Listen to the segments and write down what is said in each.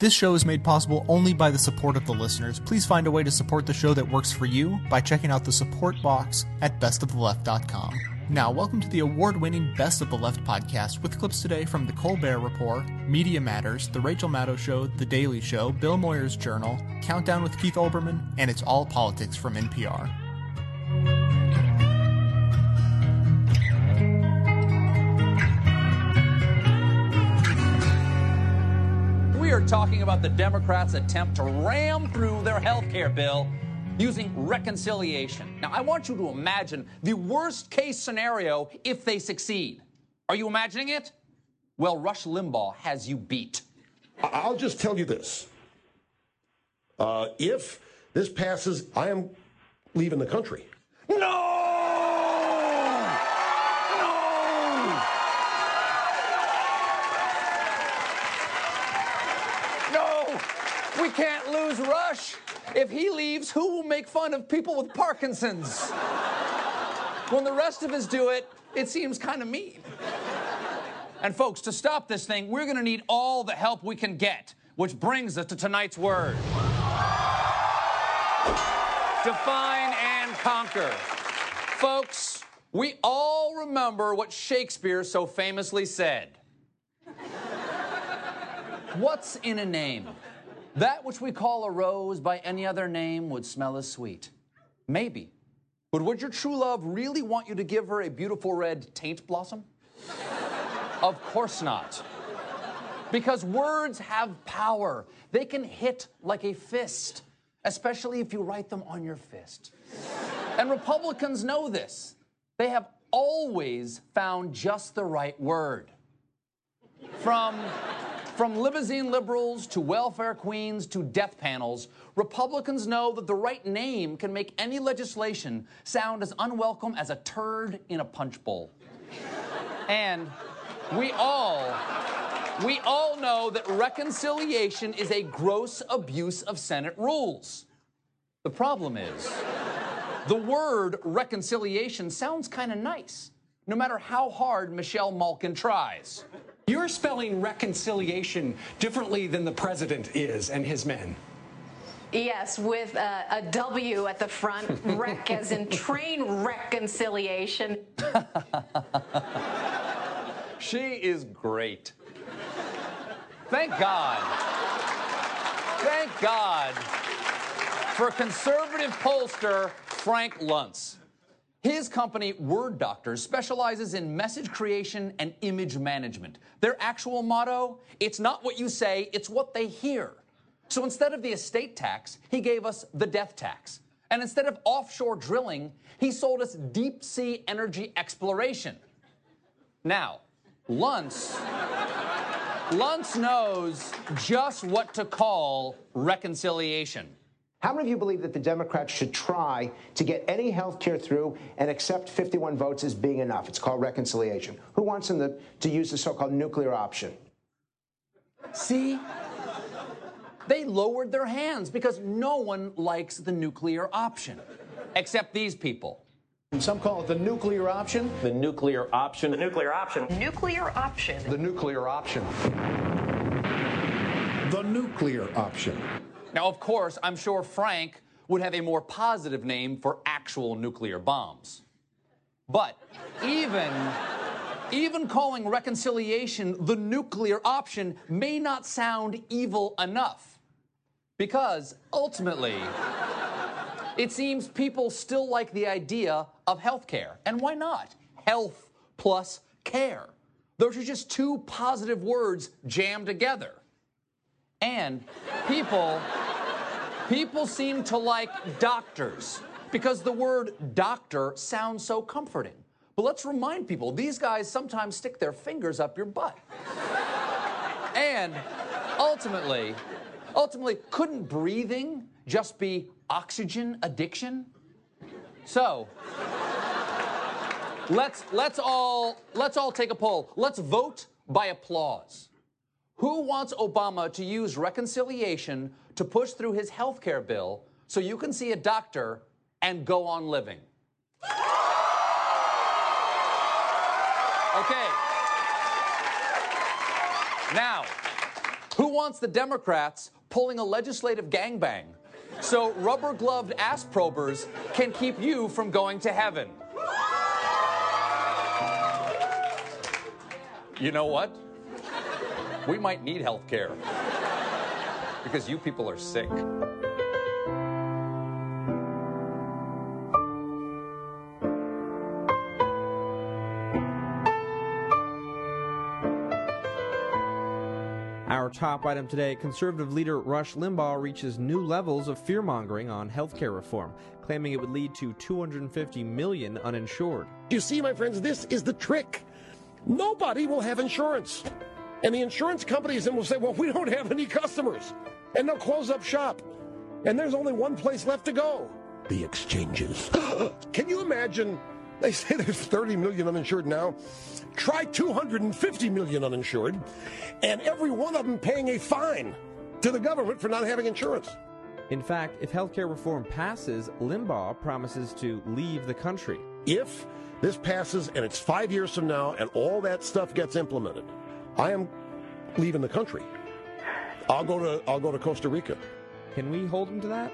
This show is made possible only by the support of the listeners. Please find a way to support the show that works for you by checking out the support box at bestoftheleft.com. Now, welcome to the award winning Best of the Left podcast with clips today from The Colbert Report, Media Matters, The Rachel Maddow Show, The Daily Show, Bill Moyers Journal, Countdown with Keith Olbermann, and It's All Politics from NPR. We are talking about the Democrats' attempt to ram through their health care bill using reconciliation. Now, I want you to imagine the worst case scenario if they succeed. Are you imagining it? Well, Rush Limbaugh has you beat. I'll just tell you this. Uh, if this passes, I am leaving the country. No! No! No! We can't lose Rush. If he leaves, who will make fun of people with Parkinson's? When the rest of us do it, it seems kind of mean. And folks, to stop this thing, we're going to need all the help we can get, which brings us to tonight's word. Define and conquer. Folks, we all remember what Shakespeare so famously said. What's in a name? That which we call a rose by any other name would smell as sweet. Maybe. But would your true love really want you to give her a beautiful red taint blossom? Of course not. Because words have power. They can hit like a fist, especially if you write them on your fist. And Republicans know this. They have always found just the right word. From, from limousine liberals to welfare queens to death panels, Republicans know that the right name can make any legislation sound as unwelcome as a turd in a punch bowl. And we all, we all know that reconciliation is a gross abuse of Senate rules. The problem is, the word reconciliation sounds kind of nice, no matter how hard Michelle Malkin tries. You're spelling reconciliation differently than the president is and his men. Yes, with a, a W at the front, wreck as in train reconciliation. She is great. Thank God. Thank God for conservative pollster Frank Luntz. His company, Word Doctors, specializes in message creation and image management. Their actual motto it's not what you say, it's what they hear. So instead of the estate tax, he gave us the death tax. And instead of offshore drilling, he sold us deep sea energy exploration. Now, Luntz, Luntz knows just what to call reconciliation. How many of you believe that the Democrats should try to get any health care through and accept 51 votes as being enough? It's called reconciliation. Who wants them to, to use the so called nuclear option? See? They lowered their hands because no one likes the nuclear option, except these people. Some call it the nuclear option. The nuclear option. The nuclear option. Nuclear option. The nuclear option. The nuclear option. Now, of course, I'm sure Frank would have a more positive name for actual nuclear bombs. But even, even calling reconciliation the nuclear option may not sound evil enough. Because ultimately, it seems people still like the idea of health care. And why not? Health plus care. Those are just two positive words jammed together. And people people seem to like doctors because the word doctor sounds so comforting. But let's remind people, these guys sometimes stick their fingers up your butt. and ultimately, ultimately, couldn't breathing just be oxygen addiction? So, let's let's all let's all take a poll. Let's vote by applause. Who wants Obama to use reconciliation to push through his health care bill so you can see a doctor and go on living? Okay. Now, who wants the Democrats pulling a legislative gangbang so rubber gloved ass probers can keep you from going to heaven? You know what? We might need health care because you people are sick. Our top item today conservative leader Rush Limbaugh reaches new levels of fear mongering on healthcare reform, claiming it would lead to 250 million uninsured. You see, my friends, this is the trick. Nobody will have insurance. And the insurance companies then will say, well, we don't have any customers. And they'll close up shop. And there's only one place left to go the exchanges. Can you imagine? They say there's 30 million uninsured now. Try 250 million uninsured, and every one of them paying a fine to the government for not having insurance. In fact, if healthcare reform passes, Limbaugh promises to leave the country. If this passes and it's five years from now and all that stuff gets implemented, I am leaving the country. I'll go to I'll go to Costa Rica. Can we hold him to that?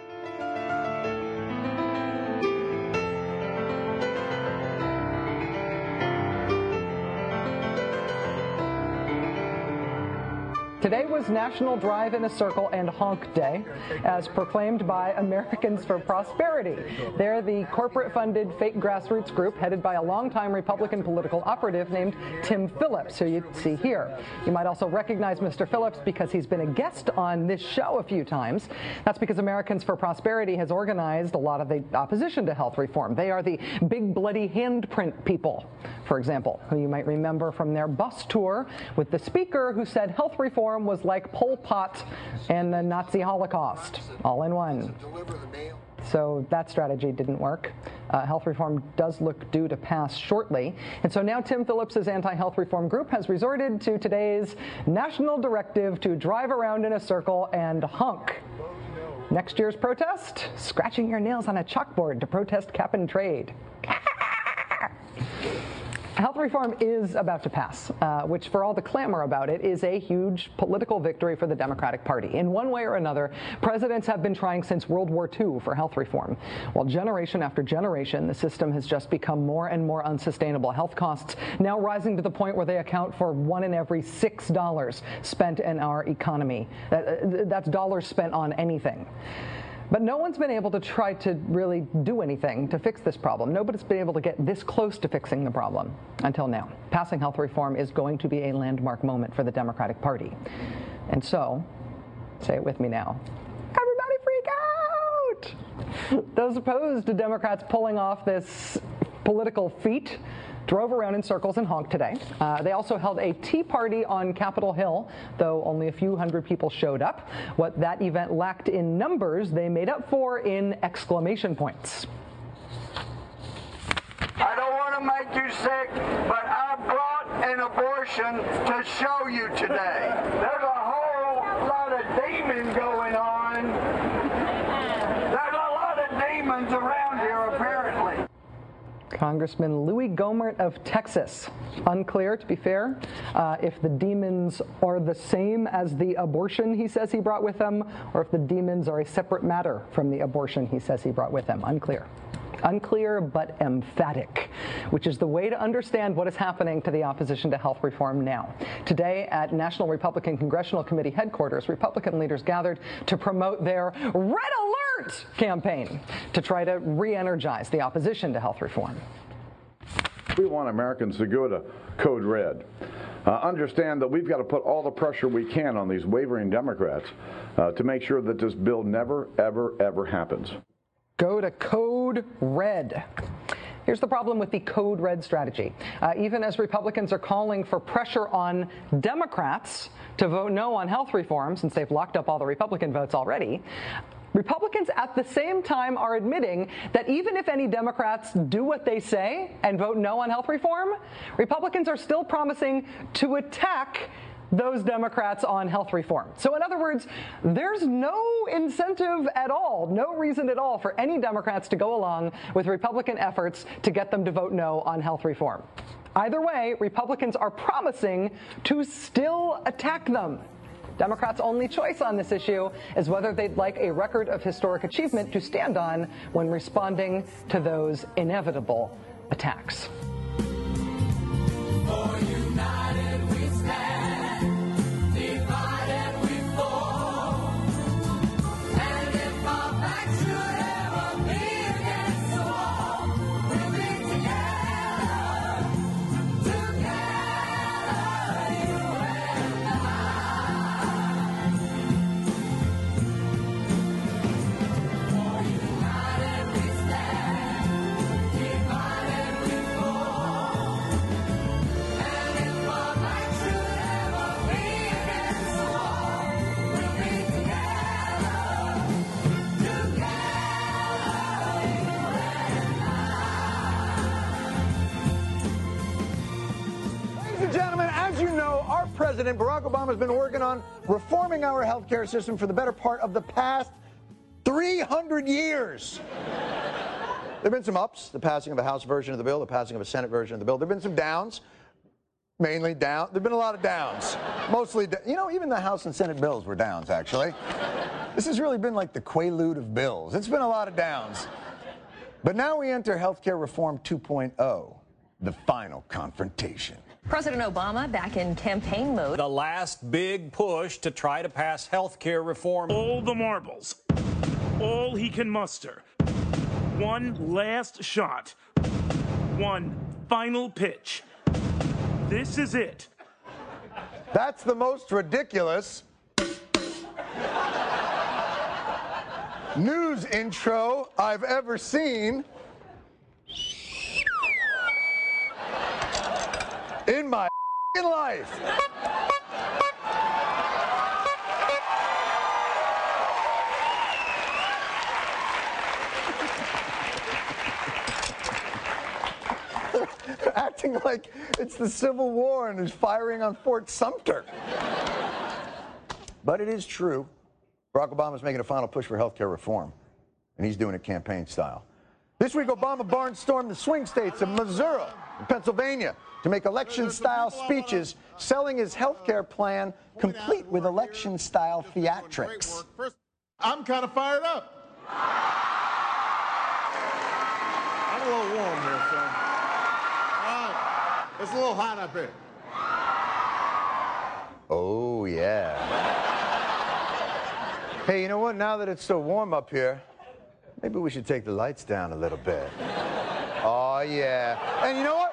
Today was National Drive in a Circle and Honk Day, as proclaimed by Americans for Prosperity. They're the corporate funded fake grassroots group headed by a longtime Republican political operative named Tim Phillips, who you see here. You might also recognize Mr. Phillips because he's been a guest on this show a few times. That's because Americans for Prosperity has organized a lot of the opposition to health reform. They are the big bloody handprint people, for example, who you might remember from their bus tour with the speaker who said health reform was like Pol Pot and the Nazi Holocaust, all in one. So that strategy didn't work. Uh, health reform does look due to pass shortly. And so now Tim Phillips' anti health reform group has resorted to today's national directive to drive around in a circle and honk. Next year's protest? Scratching your nails on a chalkboard to protest cap and trade. Health reform is about to pass, uh, which, for all the clamor about it, is a huge political victory for the Democratic Party. In one way or another, presidents have been trying since World War II for health reform. While generation after generation, the system has just become more and more unsustainable. Health costs now rising to the point where they account for one in every six dollars spent in our economy. That, that's dollars spent on anything. But no one's been able to try to really do anything to fix this problem. Nobody's been able to get this close to fixing the problem until now. Passing health reform is going to be a landmark moment for the Democratic Party. And so, say it with me now. Everybody freak out! Those opposed to Democrats pulling off this political feat drove around in circles and honked today. Uh, they also held a tea party on Capitol Hill, though only a few hundred people showed up. What that event lacked in numbers, they made up for in exclamation points. I don't want to make you sick, but I brought an abortion to show you today. There's a whole lot of demons going on. There's a lot of demons around here, apparently. Congressman Louie Gohmert of Texas. Unclear, to be fair, uh, if the demons are the same as the abortion he says he brought with him, or if the demons are a separate matter from the abortion he says he brought with him. Unclear. Unclear but emphatic, which is the way to understand what is happening to the opposition to health reform now. Today at National Republican Congressional Committee headquarters, Republican leaders gathered to promote their Red Alert campaign to try to re energize the opposition to health reform. We want Americans to go to Code Red. Uh, understand that we've got to put all the pressure we can on these wavering Democrats uh, to make sure that this bill never, ever, ever happens. Go to Code Red. Here's the problem with the Code Red strategy. Uh, even as Republicans are calling for pressure on Democrats to vote no on health reform, since they've locked up all the Republican votes already, Republicans at the same time are admitting that even if any Democrats do what they say and vote no on health reform, Republicans are still promising to attack those Democrats on health reform. So, in other words, there's no incentive at all, no reason at all for any Democrats to go along with Republican efforts to get them to vote no on health reform. Either way, Republicans are promising to still attack them. Democrats' only choice on this issue is whether they'd like a record of historic achievement to stand on when responding to those inevitable attacks. President, Barack Obama, has been working on reforming our healthcare system for the better part of the past 300 years. There have been some ups, the passing of a House version of the bill, the passing of a Senate version of the bill. There have been some downs, mainly down. There have been a lot of downs. Mostly, you know, even the House and Senate bills were downs, actually. This has really been like the quaalude of bills. It's been a lot of downs. But now we enter healthcare reform 2.0, the final confrontation. President Obama back in campaign mode. The last big push to try to pass health care reform. All the marbles. All he can muster. One last shot. One final pitch. This is it. That's the most ridiculous news intro I've ever seen in my life. Acting like it's the Civil War and is firing on Fort Sumter. But it is true. Barack Obama is making a final push for health care reform, and he's doing it campaign style. This week, Obama barnstormed the swing states of Missouri Pennsylvania to make election style speeches, selling his health care plan complete with election style theatrics. I'm kind of fired up. I'm a little warm here, right. It's a little hot up here. Oh, yeah. Hey, you know what? Now that it's so warm up here, maybe we should take the lights down a little bit. Oh, yeah. And you know what?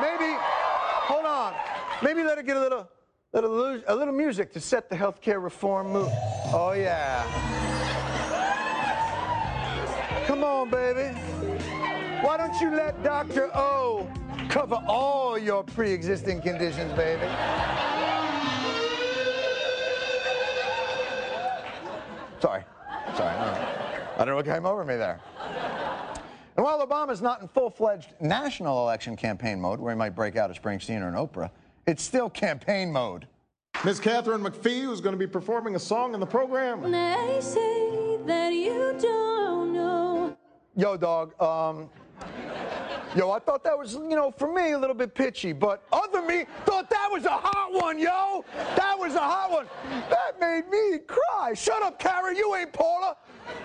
Maybe, hold on. Maybe let it get a little, little, a little music to set the healthcare reform mood. Oh, yeah. Come on, baby. Why don't you let Dr. O cover all your pre existing conditions, baby? Sorry. Sorry. I don't know what came over me there. And while Obama's not in full fledged national election campaign mode, where he might break out a Springsteen or an Oprah, it's still campaign mode. Miss Katharine McPhee, who's going to be performing a song in the program. They say that you don't know. Yo, dog, um, yo, I thought that was, you know, for me, a little bit pitchy, but other me thought that was a hot one, yo! That was a hot one. That made me cry. Shut up, Kara, you ain't Paula.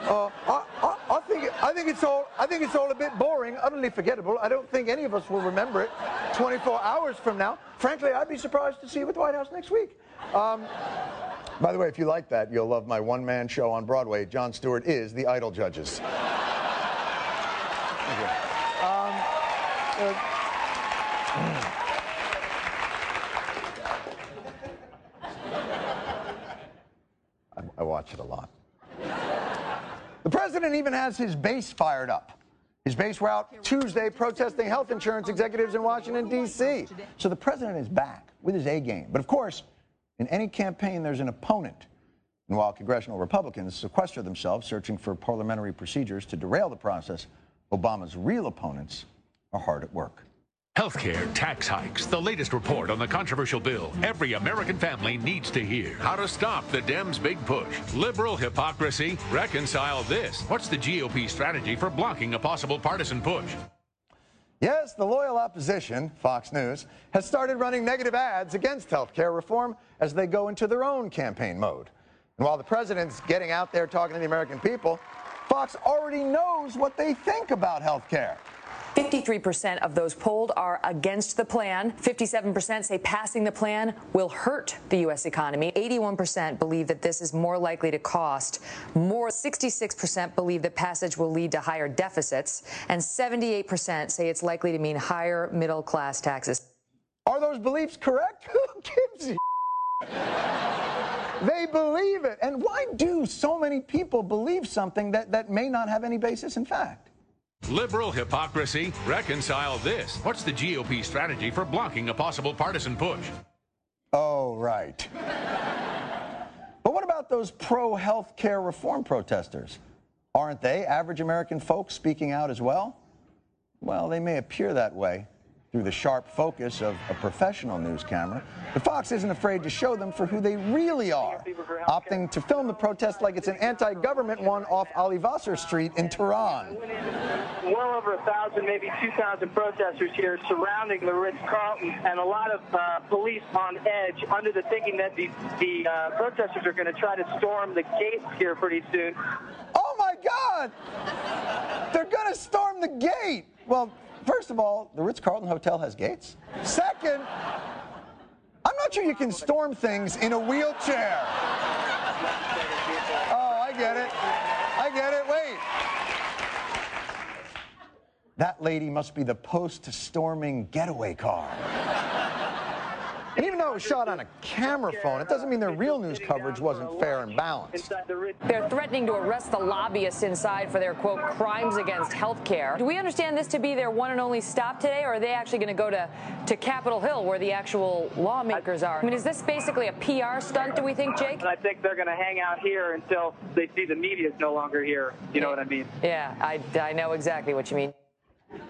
Uh, I, I, I think I think it's all I think it's all a bit boring, utterly forgettable. I don't think any of us will remember it 24 hours from now. Frankly, I'd be surprised to see you at the White House next week. Um, by the way, if you like that, you'll love my one-man show on Broadway. Jon Stewart is the Idol Judges. Um, uh, I, I watch it a lot. The president even has his base fired up. His base were out Tuesday protesting health insurance executives in Washington, D.C. So the president is back with his A game. But of course, in any campaign, there's an opponent. And while congressional Republicans sequester themselves searching for parliamentary procedures to derail the process, Obama's real opponents are hard at work. Healthcare tax hikes. The latest report on the controversial bill every American family needs to hear. How to stop the Dems' big push. Liberal hypocrisy. Reconcile this. What's the GOP strategy for blocking a possible partisan push? Yes, the loyal opposition, Fox News, has started running negative ads against healthcare reform as they go into their own campaign mode. And while the president's getting out there talking to the American people, Fox already knows what they think about health care. 53% of those polled are against the plan. 57% say passing the plan will hurt the U.S. economy. 81% believe that this is more likely to cost more. 66% believe that passage will lead to higher deficits. And 78% say it's likely to mean higher middle class taxes. Are those beliefs correct? Who gives a They believe it. And why do so many people believe something that, that may not have any basis in fact? Liberal hypocrisy? Reconcile this. What's the GOP strategy for blocking a possible partisan push? Oh, right. but what about those pro health care reform protesters? Aren't they average American folks speaking out as well? Well, they may appear that way through the sharp focus of a professional news camera, but Fox isn't afraid to show them for who they really are, opting to film the protest like it's an anti-government one off Valiasr Street in Tehran. Well over a thousand, maybe 2,000 protesters here surrounding the Ritz-Carlton, and a lot of uh, police on edge under the thinking that the, the uh, protesters are going to try to storm the gates here pretty soon. Oh my God! They're going to storm the gate! Well, First of all, the Ritz Carlton Hotel has gates. Second, I'm not sure you can storm things in a wheelchair. Oh, I get it. I get it. Wait. That lady must be the post storming getaway car. And even though it was shot on a camera phone, it doesn't mean their real news coverage wasn't fair and balanced. They're threatening to arrest the lobbyists inside for their, quote, crimes against health care. Do we understand this to be their one and only stop today, or are they actually going to go to, to Capitol Hill where the actual lawmakers are? I mean, is this basically a PR stunt, do we think, Jake? I think they're going to hang out here until they see the media is no longer here. You know what I mean? Yeah, I, I know exactly what you mean.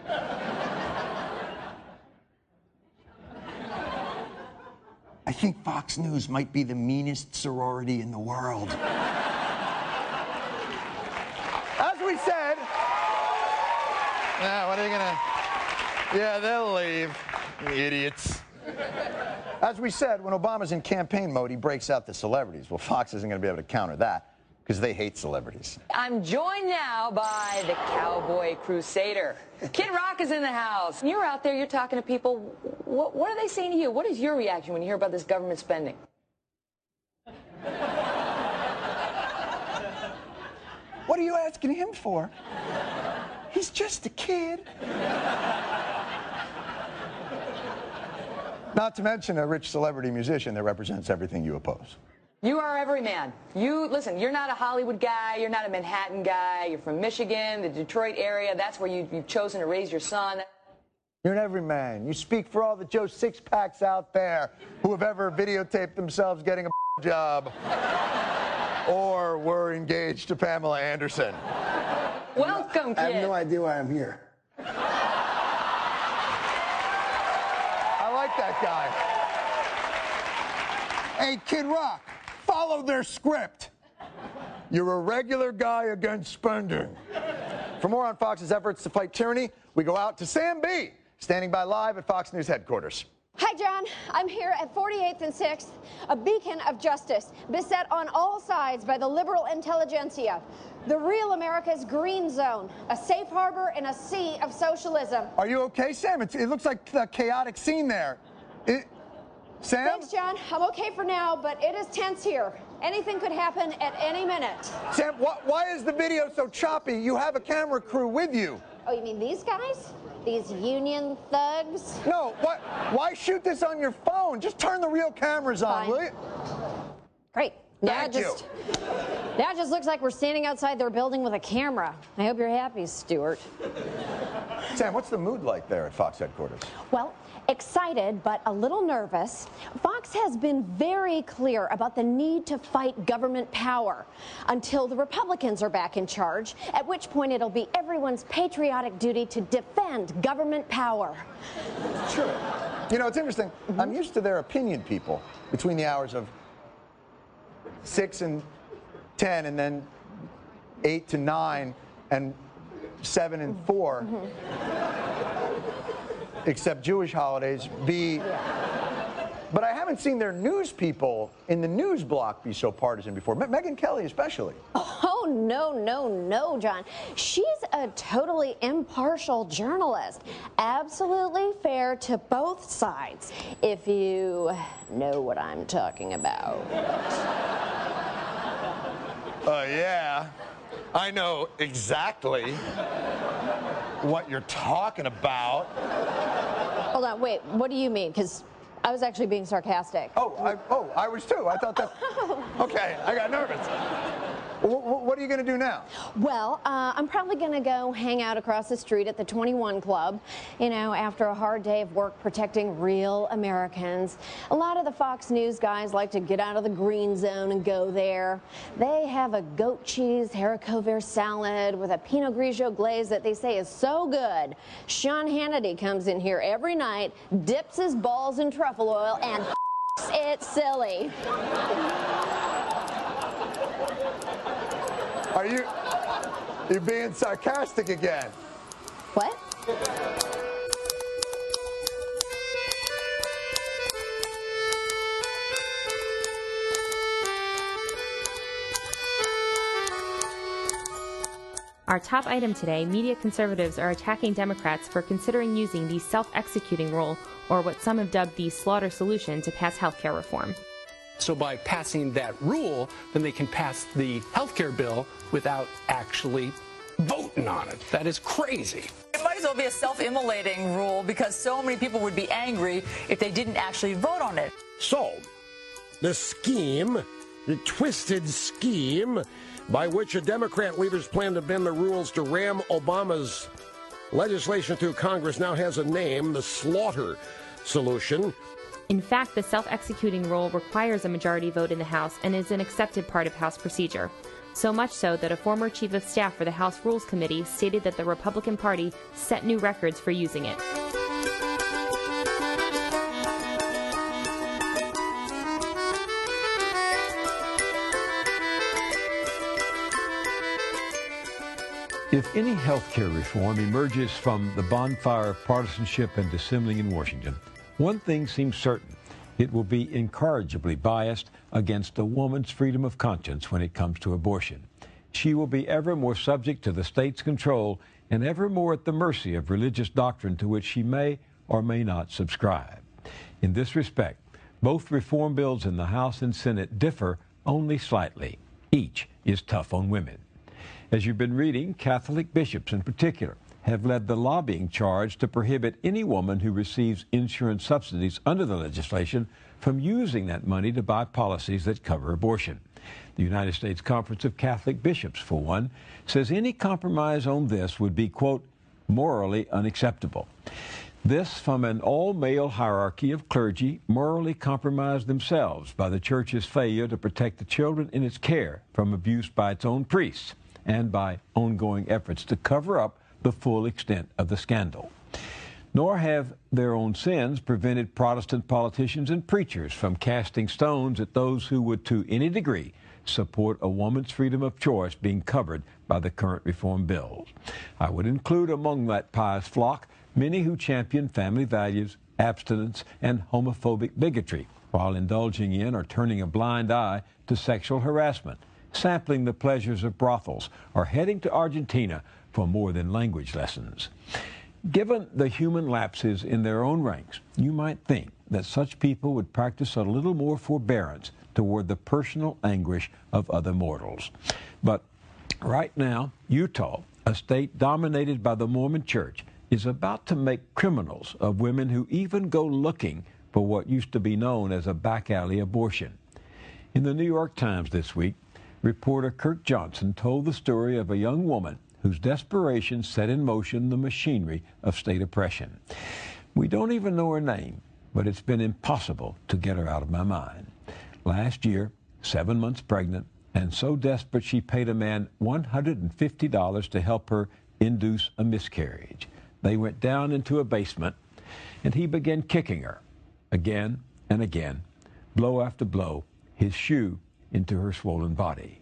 I think Fox News might be the meanest sorority in the world. As we said, yeah, what are they gonna? Yeah, they'll leave. Idiots. As we said, when Obama's in campaign mode, he breaks out the celebrities. Well, Fox isn't going to be able to counter that because they hate celebrities. I'm joined now by the Cowboy Crusader. Kid Rock is in the house. You're out there, you're talking to people. What, what are they saying to you? What is your reaction when you hear about this government spending? What are you asking him for? He's just a kid. Not to mention a rich celebrity musician that represents everything you oppose. You are every man. You listen. You're not a Hollywood guy. You're not a Manhattan guy. You're from Michigan, the Detroit area. That's where you, you've chosen to raise your son. You're an everyman. You speak for all the Joe Six Packs out there who have ever videotaped themselves getting a job or were engaged to Pamela Anderson. Welcome, kid. I have no idea why I'm here. I like that guy. Hey, Kid Rock, follow their script. You're a regular guy against spending. For more on Fox's efforts to fight tyranny, we go out to Sam Bee, standing by live at Fox News headquarters. Hi, Jon. I'm here at 48th and 6th, a beacon of justice, beset on all sides by the liberal intelligentsia. The real America's green zone, a safe harbor in a sea of socialism. Are you okay, Sam? It's, it looks like a chaotic scene there. It, Sam? Thanks, Jon. I'm okay for now, but it is tense here. Anything could happen at any minute. Sam, wh- why is the video so choppy? You have a camera crew with you. Oh, you mean these guys? These union thugs? No, what? Why shoot this on your phone? Just turn the real cameras on, Fine. will you? Great. Now Thank just now it just looks like we're standing outside their building with a camera. I hope you're happy, Stewart. Sam, what's the mood like there at Fox headquarters? Well, excited but a little nervous. Fox has been very clear about the need to fight government power until the Republicans are back in charge, at which point it'll be everyone's patriotic duty to defend government power. Sure. You know, it's interesting. I'm mm-hmm. used to their opinion people between the hours of 6 and 10 and then 8 to 9 and 7 and mm-hmm. 4. Mm-hmm. Accept Jewish holidays. B, but I haven't seen their news people in the news block be so partisan before. Me- Megyn Kelly, especially. Oh, no, no, no, Jon. She's a totally impartial journalist. Absolutely fair to both sides, if you know what I'm talking about. Uh, yeah. I know exactly what you're talking about. Hold on, wait, what do you mean? Because I was actually being sarcastic. Oh, I, oh, I was too. I thought that. Okay, I got nervous. Wh- What are you going to do now? Well, uh, I'm probably going to go hang out across the street at the 21 Club, you know, after a hard day of work protecting real Americans. A lot of the Fox News guys like to get out of the green zone and go there. They have a goat cheese haricot vert salad with a Pinot Grigio glaze that they say is so good. Sean Hannity comes in here every night, dips his balls in truffle oil, and it's silly. Are you. You're being sarcastic again. What? Our top item today media conservatives are attacking Democrats for considering using the self executing rule, or what some have dubbed the slaughter solution, to pass health care reform. So by passing that rule, then they can pass the health care bill without actually voting on it. That is crazy. It might as well be a self immolating rule because so many people would be angry if they didn't actually vote on it. So, the scheme, the twisted scheme by which a Democrat leaders plan to bend the rules to ram Obama's legislation through Congress now has a name the slaughter solution. In fact, the self executing rule requires a majority vote in the House and is an accepted part of House procedure. So much so that a former chief of staff for the House Rules Committee stated that the Republican Party set new records for using it. If any health care reform emerges from the bonfire of partisanship and dissembling in Washington, one thing seems certain. It will be incorrigibly biased against a woman's freedom of conscience when it comes to abortion. She will be ever more subject to the state's control and ever more at the mercy of religious doctrine to which she may or may not subscribe. In this respect, both reform bills in the House and Senate differ only slightly. Each is tough on women. As you've been reading, Catholic bishops in particular have led the lobbying charge to prohibit any woman who receives insurance subsidies under the legislation from using that money to buy policies that cover abortion. The United States Conference of Catholic Bishops, for one, says any compromise on this would be, quote, morally unacceptable. This from an all male hierarchy of clergy morally compromised themselves by the church's failure to protect the children in its care from abuse by its own priests and by ongoing efforts to cover up the full extent of the scandal. Nor have their own sins prevented Protestant politicians and preachers from casting stones at those who would, to any degree, support a woman's freedom of choice being covered by the current reform bills. I would include among that pious flock many who champion family values, abstinence, and homophobic bigotry, while indulging in or turning a blind eye to sexual harassment, sampling the pleasures of brothels, or heading to Argentina for more than language lessons. Given the human lapses in their own ranks, you might think that such people would practice a little more forbearance toward the personal anguish of other mortals. But right now, Utah, a state dominated by the Mormon Church, is about to make criminals of women who even go looking for what used to be known as a back alley abortion. In the New York Times this week, reporter Kirk Johnson told the story of a young woman whose desperation set in motion the machinery of state oppression. We don't even know her name, but it's been impossible to get her out of my mind. Last year, seven months pregnant, and so desperate she paid a man $150 to help her induce a miscarriage. They went down into a basement, and he began kicking her again and again, blow after blow, his shoe into her swollen body.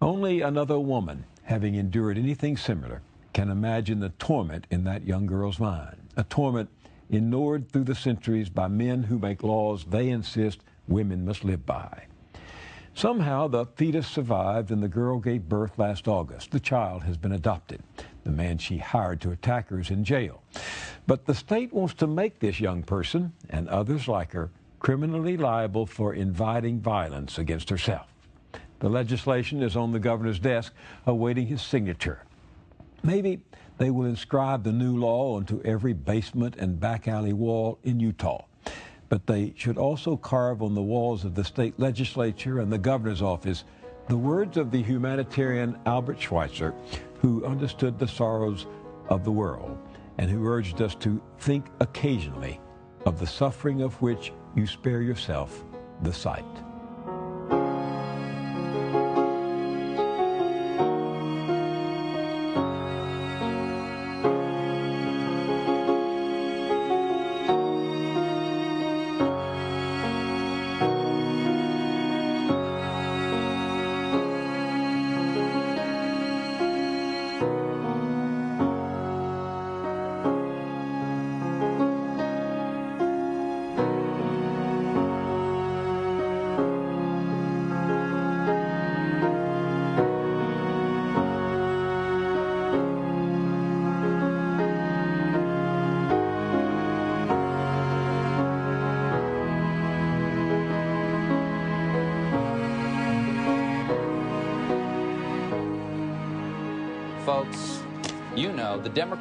Only another woman, having endured anything similar, can imagine the torment in that young girl's mind. a torment endured through the centuries by men who make laws they insist women must live by. Somehow the fetus survived and the girl gave birth last August. The child has been adopted. The man she hired to attack her is in jail. But the state wants to make this young person and others like her criminally liable for inviting violence against herself. The legislation is on the governor's desk awaiting his signature. Maybe they will inscribe the new law onto every basement and back alley wall in Utah but they should also carve on the walls of the state legislature and the governor's office the words of the humanitarian Albert Schweitzer, who understood the sorrows of the world and who urged us to think occasionally of the suffering of which you spare yourself the sight.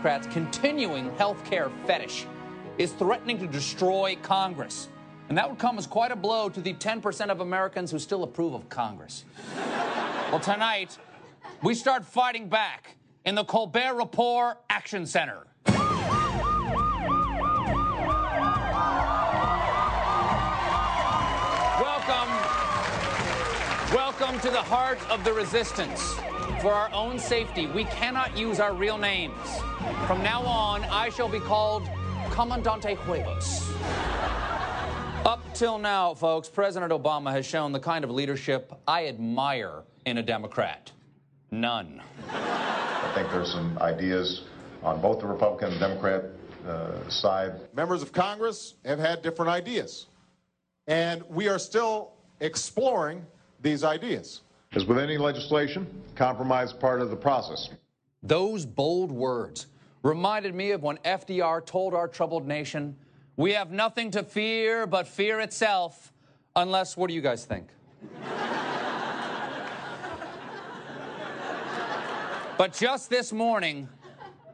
Democrats' continuing health care fetish is threatening to destroy Congress. And that would come as quite a blow to the 10% of Americans who still approve of Congress. well, tonight, we start fighting back in the Colbert Report Action Center. Welcome. Welcome to the heart of the resistance. For our own safety, we cannot use our real names. From now on, I shall be called Comandante Huevos. Up till now, folks, President Obama has shown the kind of leadership I admire in a Democrat. None. I think there's some ideas on both the Republican and Democrat uh, side. Members of Congress have had different ideas, and we are still exploring these ideas. As with any legislation, compromise is part of the process. Those bold words reminded me of when FDR told our troubled nation, We have nothing to fear but fear itself, unless, what do you guys think? but just this morning,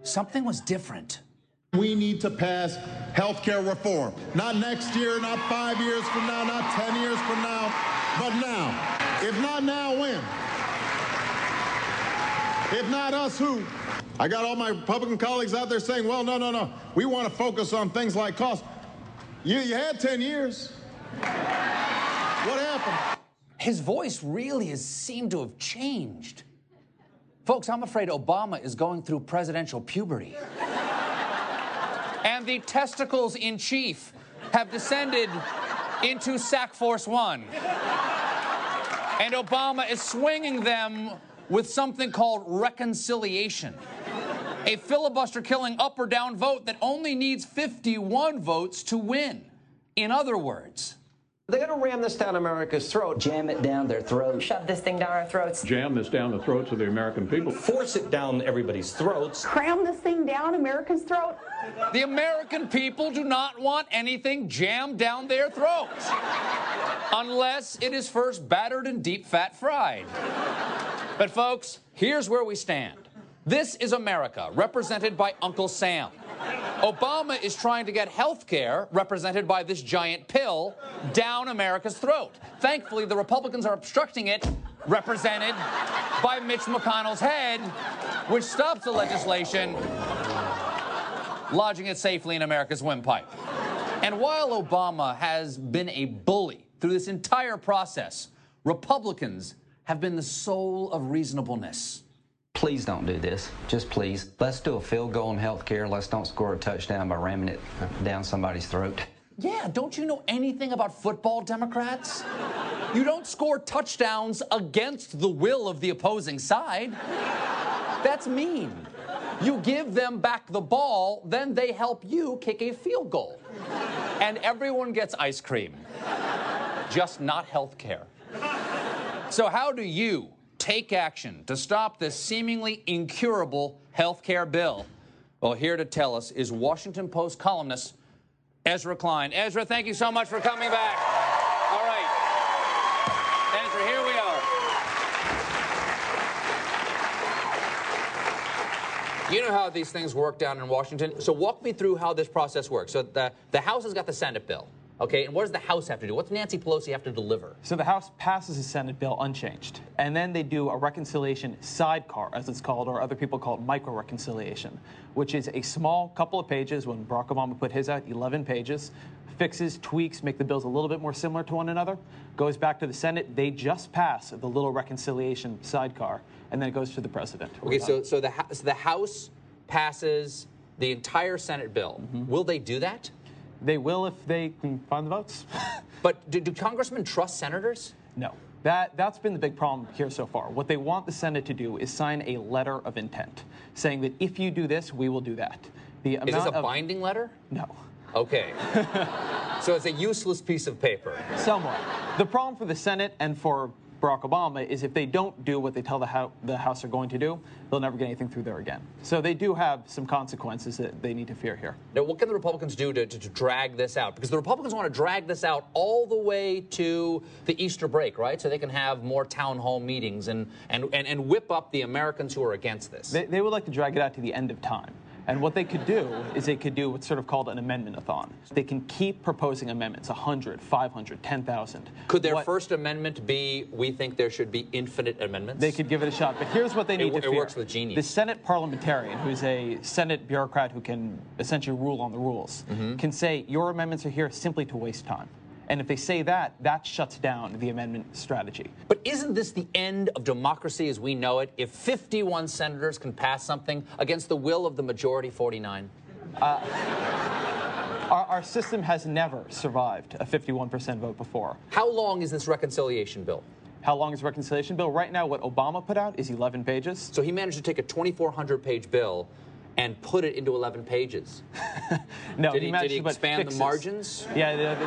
something was different. We need to pass health care reform. Not next year, not five years from now, not 10 years from now, but now. If not now, when? If not us, who? I got all my Republican colleagues out there saying, well, no, no, no. We want to focus on things like cost. You, you had 10 years. What happened? His voice really has seemed to have changed. Folks, I'm afraid Obama is going through presidential puberty. and the testicles in chief have descended into Sack Force One. And Obama is swinging them with something called reconciliation. A filibuster killing up or down vote that only needs 51 votes to win. In other words, they're going to ram this down America's throat. Jam it down their throats. Shove this thing down our throats. Jam this down the throats of the American people. Force it down everybody's throats. Cram this thing down America's throat. The American people do not want anything jammed down their throats. Unless it is first battered and deep fat fried. But folks, here's where we stand. This is America, represented by Uncle Sam. Obama is trying to get health care, represented by this giant pill, down America's throat. Thankfully, the Republicans are obstructing it, represented by Mitch McConnell's head, which stops the legislation, lodging it safely in America's windpipe. And while Obama has been a bully through this entire process, Republicans have been the soul of reasonableness. Please don't do this. Just please. Let's do a field goal in healthcare. Let's don't score a touchdown by ramming it down somebody's throat. Yeah, don't you know anything about football, Democrats? You don't score touchdowns against the will of the opposing side. That's mean. You give them back the ball, then they help you kick a field goal. And everyone gets ice cream. Just not health care. So, how do you take action to stop this seemingly incurable health care bill? Well, here to tell us is Washington Post columnist Ezra Klein. Ezra, thank you so much for coming back. All right. Ezra, here we are. You know how these things work down in Washington. So walk me through how this process works. So the, the House has got the Senate bill. Okay, and what does the House have to do? What's Nancy Pelosi have to deliver? So the House passes a Senate bill unchanged, and then they do a reconciliation sidecar, as it's called, or other people call it micro reconciliation, which is a small couple of pages. When Barack Obama put his out, 11 pages, fixes, tweaks, make the bills a little bit more similar to one another. Goes back to the Senate. They just pass the little reconciliation sidecar, and then it goes to the president. Okay, so so the so the House passes the entire Senate bill. Mm-hmm. Will they do that? They will if they can find the votes. but do, do congressmen trust senators? No. That, that's been the big problem here so far. What they want the Senate to do is sign a letter of intent saying that if you do this, we will do that. The Is this a of- binding letter? No. Okay. so it's a useless piece of paper. Somewhat. The problem for the Senate and for Barack Obama is if they don't do what they tell the, Hou- the House are going to do, they'll never get anything through there again. So they do have some consequences that they need to fear here. Now, what can the Republicans do to, to, to drag this out? Because the Republicans want to drag this out all the way to the Easter break, right? So they can have more town hall meetings and, and, and, and whip up the Americans who are against this. They, they would like to drag it out to the end of time. And what they could do is they could do what's sort of called an amendment-a-thon. They can keep proposing amendments, 100, 500, 10,000. Could their What- first amendment be, we think there should be infinite amendments? They could give it a shot. But here's what they need wo- to it fear. works with genius. The Senate parliamentarian, who's a Senate bureaucrat who can essentially rule on the rules, Mm-hmm. can say your amendments are here simply to waste time. And if they say that, that shuts down the amendment strategy. But isn't this the end of democracy as we know it if 51 senators can pass something against the will of the majority 49? Uh, our, our system has never survived a 51% vote before. How long is this reconciliation bill? How long is the reconciliation bill? Right now, what Obama put out is 11 pages. So he managed to take a 2,400 page bill and put it into 11 pages. No, Did he- did he expand the margins? Yeah, the,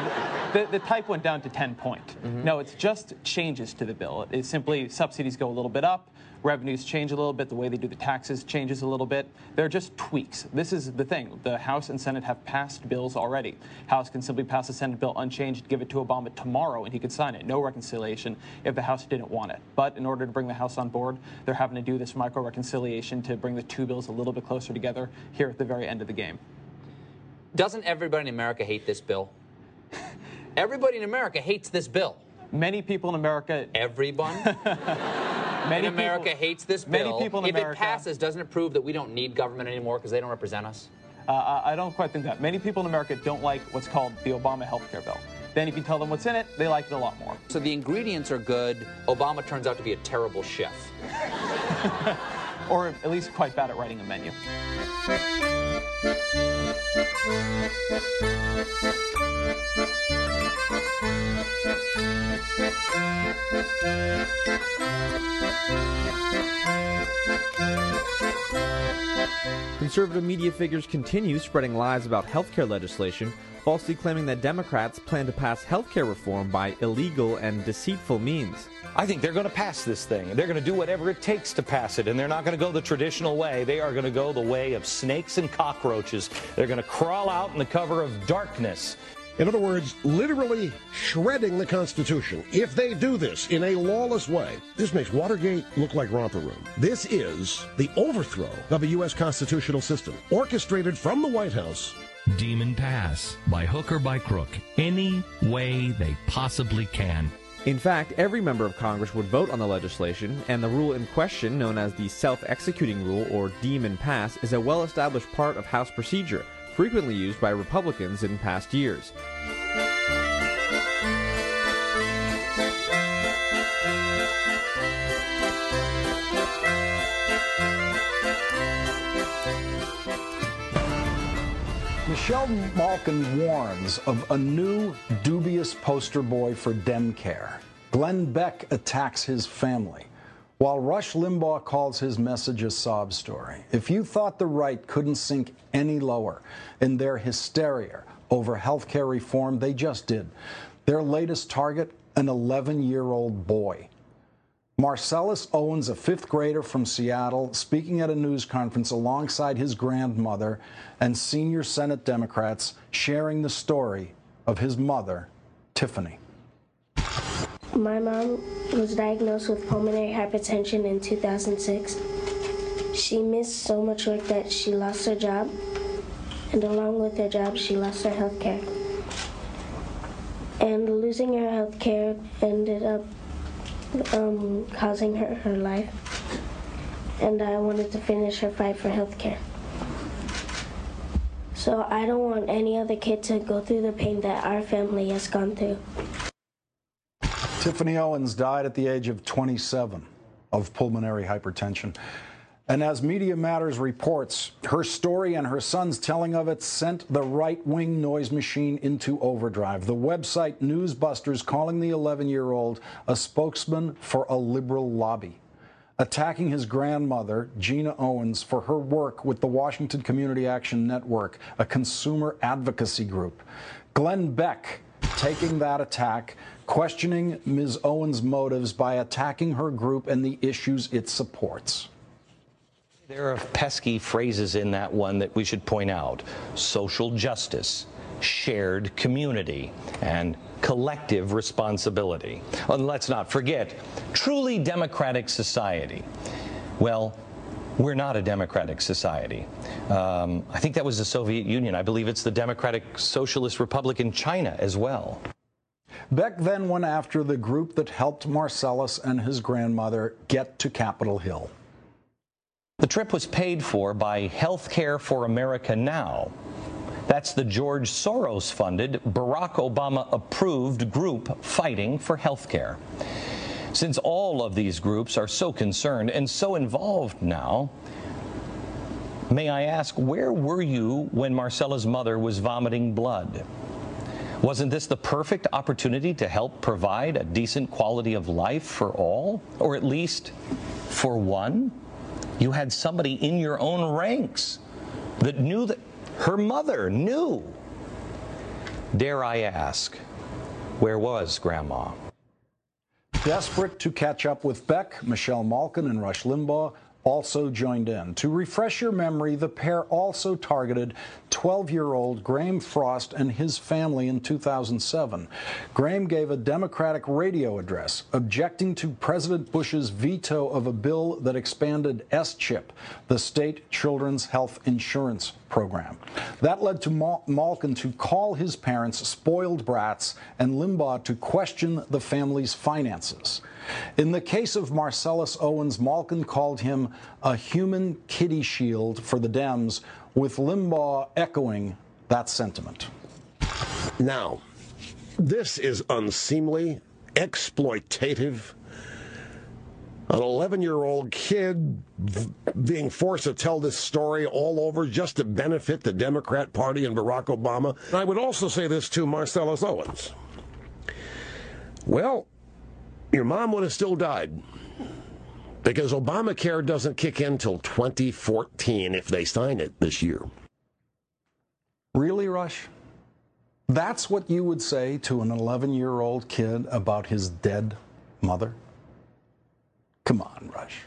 the, the, the type went down to 10 point. Mm-hmm. No, it's just changes to the bill. It's simply subsidies go a little bit up, revenues change a little bit, the way they do the taxes changes a little bit. They're just tweaks. This is the thing. The House and Senate have passed bills already. House can simply pass the Senate bill unchanged, give it to Obama tomorrow, and he could sign it. No reconciliation if the House didn't want it. But in order to bring the House on board, they're having to do this micro reconciliation to bring the two bills a little bit closer together here at the very end of the game. Doesn't everybody in America hate this bill? Everybody in America hates this bill. Many people in America. Everyone? Many in America people- hates this many bill. people in if America- it passes, doesn't it prove that we don't need government anymore because they don't represent us? Uh, I I don't quite think that. Many people in America don't like what's called the Obama health care bill. Then if you tell them what's in it, they like it a lot more. So the ingredients are good. Obama turns out to be a terrible chef. Or at least quite bad at writing a menu. Conservative media figures continue spreading lies about healthcare legislation, falsely claiming that Democrats plan to pass healthcare reform by illegal and deceitful means. I think they're going to pass this thing. They're going to do whatever it takes to pass it, and they're not going to go the traditional way. They are going to go the way of snakes and cockroaches. They're going to crawl out in the cover of darkness. In other words, literally shredding the Constitution. If they do this in a lawless way, this makes Watergate look like Romper Room. This is the overthrow of a U.S. constitutional system, orchestrated from the White House. Demon Pass, by hook or by crook, any way they possibly can. In fact, every member of Congress would vote on the legislation, and the rule in question, known as the self executing rule or demon pass, is a well established part of House procedure, frequently used by Republicans in past years. Michelle Malkin warns of a new dubious poster boy for Demcare. Glenn Beck attacks his family. While Rush Limbaugh calls his message a sob story, if you thought the right couldn't sink any lower in their hysteria over health care reform, they just did. Their latest target, an 11 year old boy. Marcellus Owens, a fifth grader from Seattle, speaking at a news conference alongside his grandmother and senior Senate Democrats, sharing the story of his mother, Tiffany. My mom was diagnosed with pulmonary hypertension in 2006. She missed so much work that she lost her job, and along with her job, she lost her health care. And losing her health care ended up um, causing her her life. And I wanted to finish her fight for health care. So I don't want any other kid to go through the pain that our family has gone through. Tiffany Owens died at the age of 27 of pulmonary hypertension. And as Media Matters reports, her story and her son's telling of it sent the right wing noise machine into overdrive. The website Newsbusters calling the 11 year old a spokesman for a liberal lobby, attacking his grandmother, Gina Owens, for her work with the Washington Community Action Network, a consumer advocacy group. Glenn Beck taking that attack, questioning Ms. Owens' motives by attacking her group and the issues it supports. There are pesky phrases in that one that we should point out social justice, shared community, and collective responsibility. And let's not forget, truly democratic society. Well, we're not a democratic society. Um, I think that was the Soviet Union. I believe it's the Democratic Socialist Republic in China as well. Beck then went after the group that helped Marcellus and his grandmother get to Capitol Hill. The trip was paid for by Healthcare for America Now. That's the George Soros funded, Barack Obama approved group fighting for health care. Since all of these groups are so concerned and so involved now, may I ask, where were you when Marcellus' mother was vomiting blood? Wasn't this the perfect opportunity to help provide a decent quality of life for all? Or at least for one? You had somebody in your own ranks that knew that her mother knew. Dare I ask, where was Grandma? Desperate to catch up with Beck, Michelle Malkin and Rush Limbaugh also joined in. To refresh your memory, the pair also targeted 12 year old Graham Frost and his family in 2007. Graham gave a Democratic radio address objecting to President Bush's veto of a bill that expanded SCHIP, the state children's health insurance program. That led to Mal- Malkin to call his parents spoiled brats and Limbaugh to question the family's finances. In the case of Marcellus Owens, Malkin called him a human kitty shield for the Dems, with Limbaugh echoing that sentiment. Now, this is unseemly, exploitative. An 11 year old kid being forced to tell this story all over just to benefit the Democrat Party and Barack Obama. And I would also say this to Marcellus Owens. Well, your mom would have still died because Obamacare doesn't kick in till 2014 if they sign it this year. Really, Rush? That's what you would say to an 11 year old kid about his dead mother? Come on, Rush.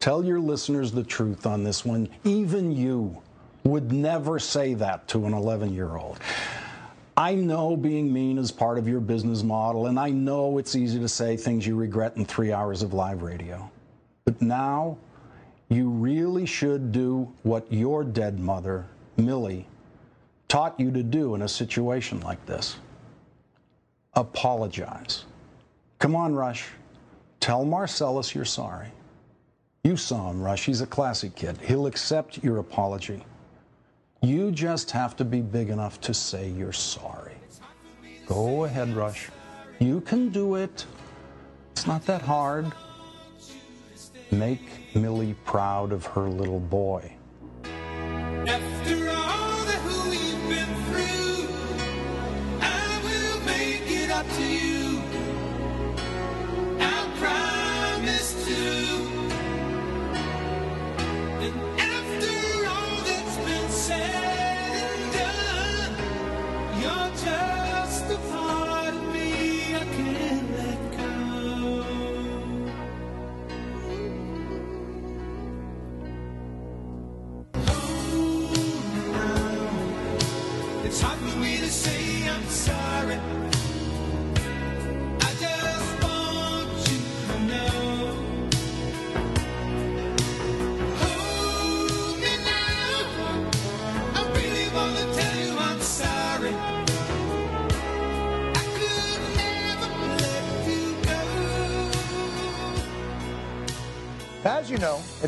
Tell your listeners the truth on this one. Even you would never say that to an 11 year old. I know being mean is part of your business model, and I know it's easy to say things you regret in three hours of live radio. But now, you really should do what your dead mother, Millie, taught you to do in a situation like this apologize. Come on, Rush. Tell Marcellus you're sorry. You saw him, Rush. He's a classy kid. He'll accept your apology. You just have to be big enough to say you're sorry. Go ahead, Rush. You can do it. It's not that hard. Make Millie proud of her little boy.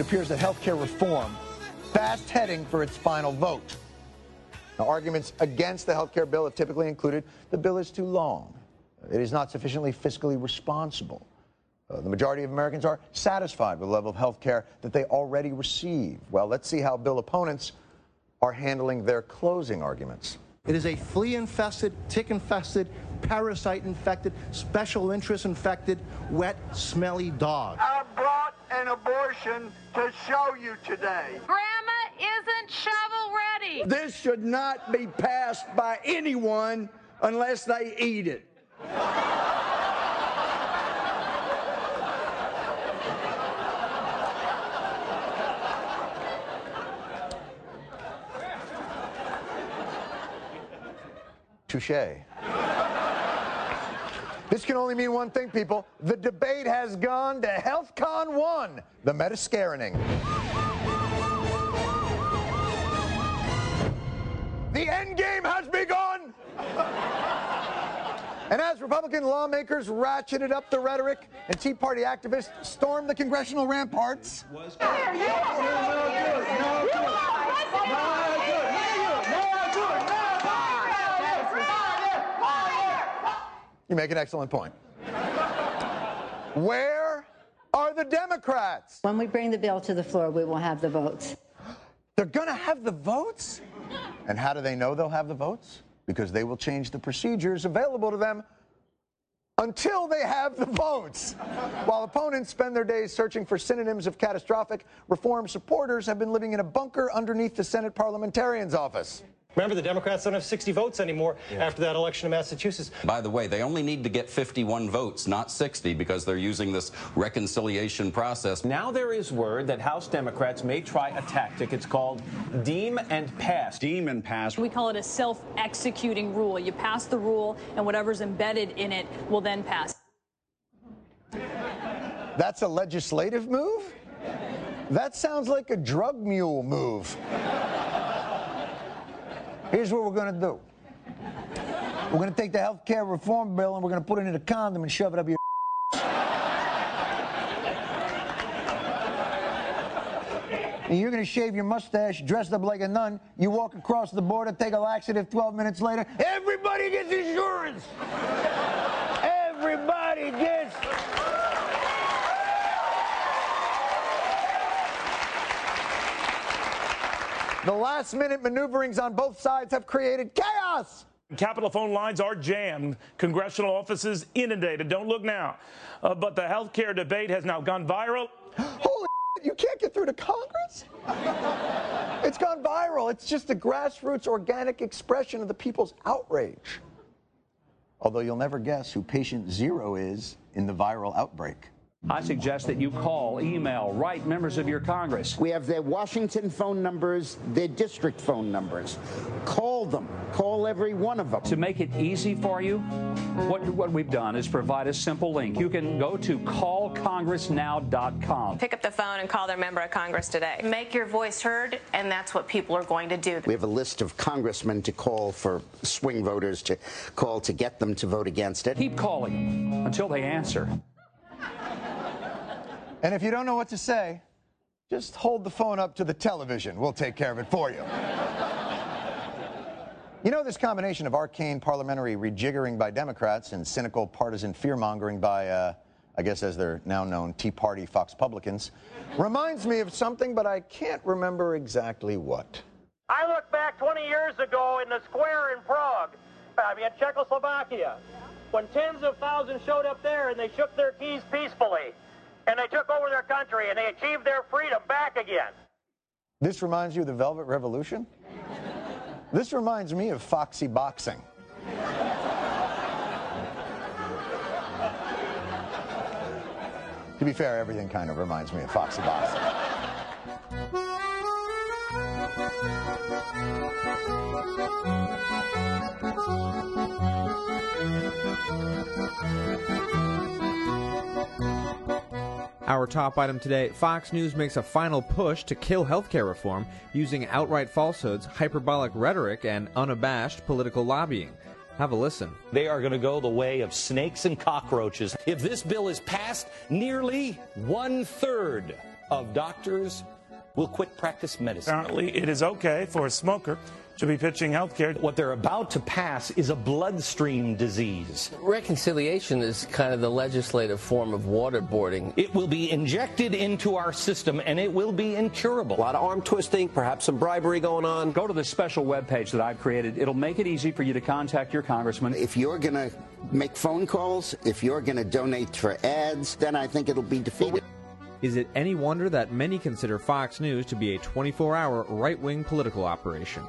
Appears that healthcare reform fast heading for its final vote. Now, arguments against the healthcare bill have typically included the bill is too long, it is not sufficiently fiscally responsible. Uh, the majority of Americans are satisfied with the level of health care that they already receive. Well, let's see how bill opponents are handling their closing arguments. It is a flea infested, tick infested, parasite infected, special interest infected, wet, smelly dog. I brought an abortion to show you today. Grandma isn't shovel ready. This should not be passed by anyone unless they eat it. Touche. This can only mean one thing, people. The debate has gone to HealthCon 1, the Metascarining. The end game has begun! And as Republican lawmakers ratcheted up the rhetoric and Tea Party activists stormed the congressional ramparts, you make an excellent point. Where are the Democrats? When we bring the bill to the floor, we will have the votes. They're going to have the votes? And how do they know they'll have the votes? Because they will change the procedures available to them until they have the votes. While opponents spend their days searching for synonyms of catastrophic, reform supporters have been living in a bunker underneath the Senate parliamentarian's office. Remember, the Democrats don't have 60 votes anymore after that election in Massachusetts. By the way, they only need to get 51 votes, not 60, because they're using this reconciliation process. Now there is word that House Democrats may try a tactic. It's called deem and pass. Deem and pass. We call it a self executing rule. You pass the rule, and whatever's embedded in it will then pass. That's a legislative move? That sounds like a drug mule move. Here's what we're going to do. We're going to take the health care reform bill and we're going to put it in a condom and shove it up your. And you're going to shave your mustache, dressed up like a nun. You walk across the border, take a laxative 12 minutes later. Everybody gets insurance! Everybody gets. The last minute maneuverings on both sides have created chaos. Capitol phone lines are jammed. Congressional offices inundated. Don't look now. Uh, but the health care debate has now gone viral. Holy you can't get through to Congress? It's gone viral. It's just a grassroots organic expression of the people's outrage. Although you'll never guess who patient zero is in the viral outbreak. I suggest that you call, email, write members of your Congress. We have their Washington phone numbers, their district phone numbers. Call them. Call every one of them. To make it easy for you, what, what we've done is provide a simple link. You can go to callcongressnow.com. Pick up the phone and call their member of Congress today. Make your voice heard, and that's what people are going to do. We have a list of congressmen to call for swing voters to call to get them to vote against it. Keep calling them until they answer. And if you don't know what to say, just hold the phone up to the television. We'll take care of it for you. You know, this combination of arcane parliamentary rejiggering by Democrats and cynical partisan fear mongering by, uh, I guess as they're now known, Tea Party Fox Publicans, reminds me of something, but I can't remember exactly what. I look back 20 years ago in the square in Prague, I mean, Czechoslovakia, when tens of thousands showed up there and they shook their keys peacefully, and they took over their country and they achieved their freedom back again. This reminds you of the Velvet Revolution? This reminds me of Foxy Boxing. to be fair, everything kind of reminds me of Foxy Boxing. Our top item today Fox News makes a final push to kill healthcare reform using outright falsehoods, hyperbolic rhetoric, and unabashed political lobbying. Have a listen. They are going to go the way of snakes and cockroaches. If this bill is passed, nearly one third of doctors will quit practice medicine. Apparently, it is okay for a smoker to be pitching health care. What they're about to pass is a bloodstream disease. Reconciliation is kind of the legislative form of waterboarding. It will be injected into our system and it will be incurable. A lot of arm twisting, perhaps some bribery going on. Go to the special webpage that I've created. It'll make it easy for you to contact your congressman. If you're going to make phone calls, if you're going to donate for ads, then I think it'll be defeated. Is it any wonder that many consider Fox News to be a 24 hour right wing political operation?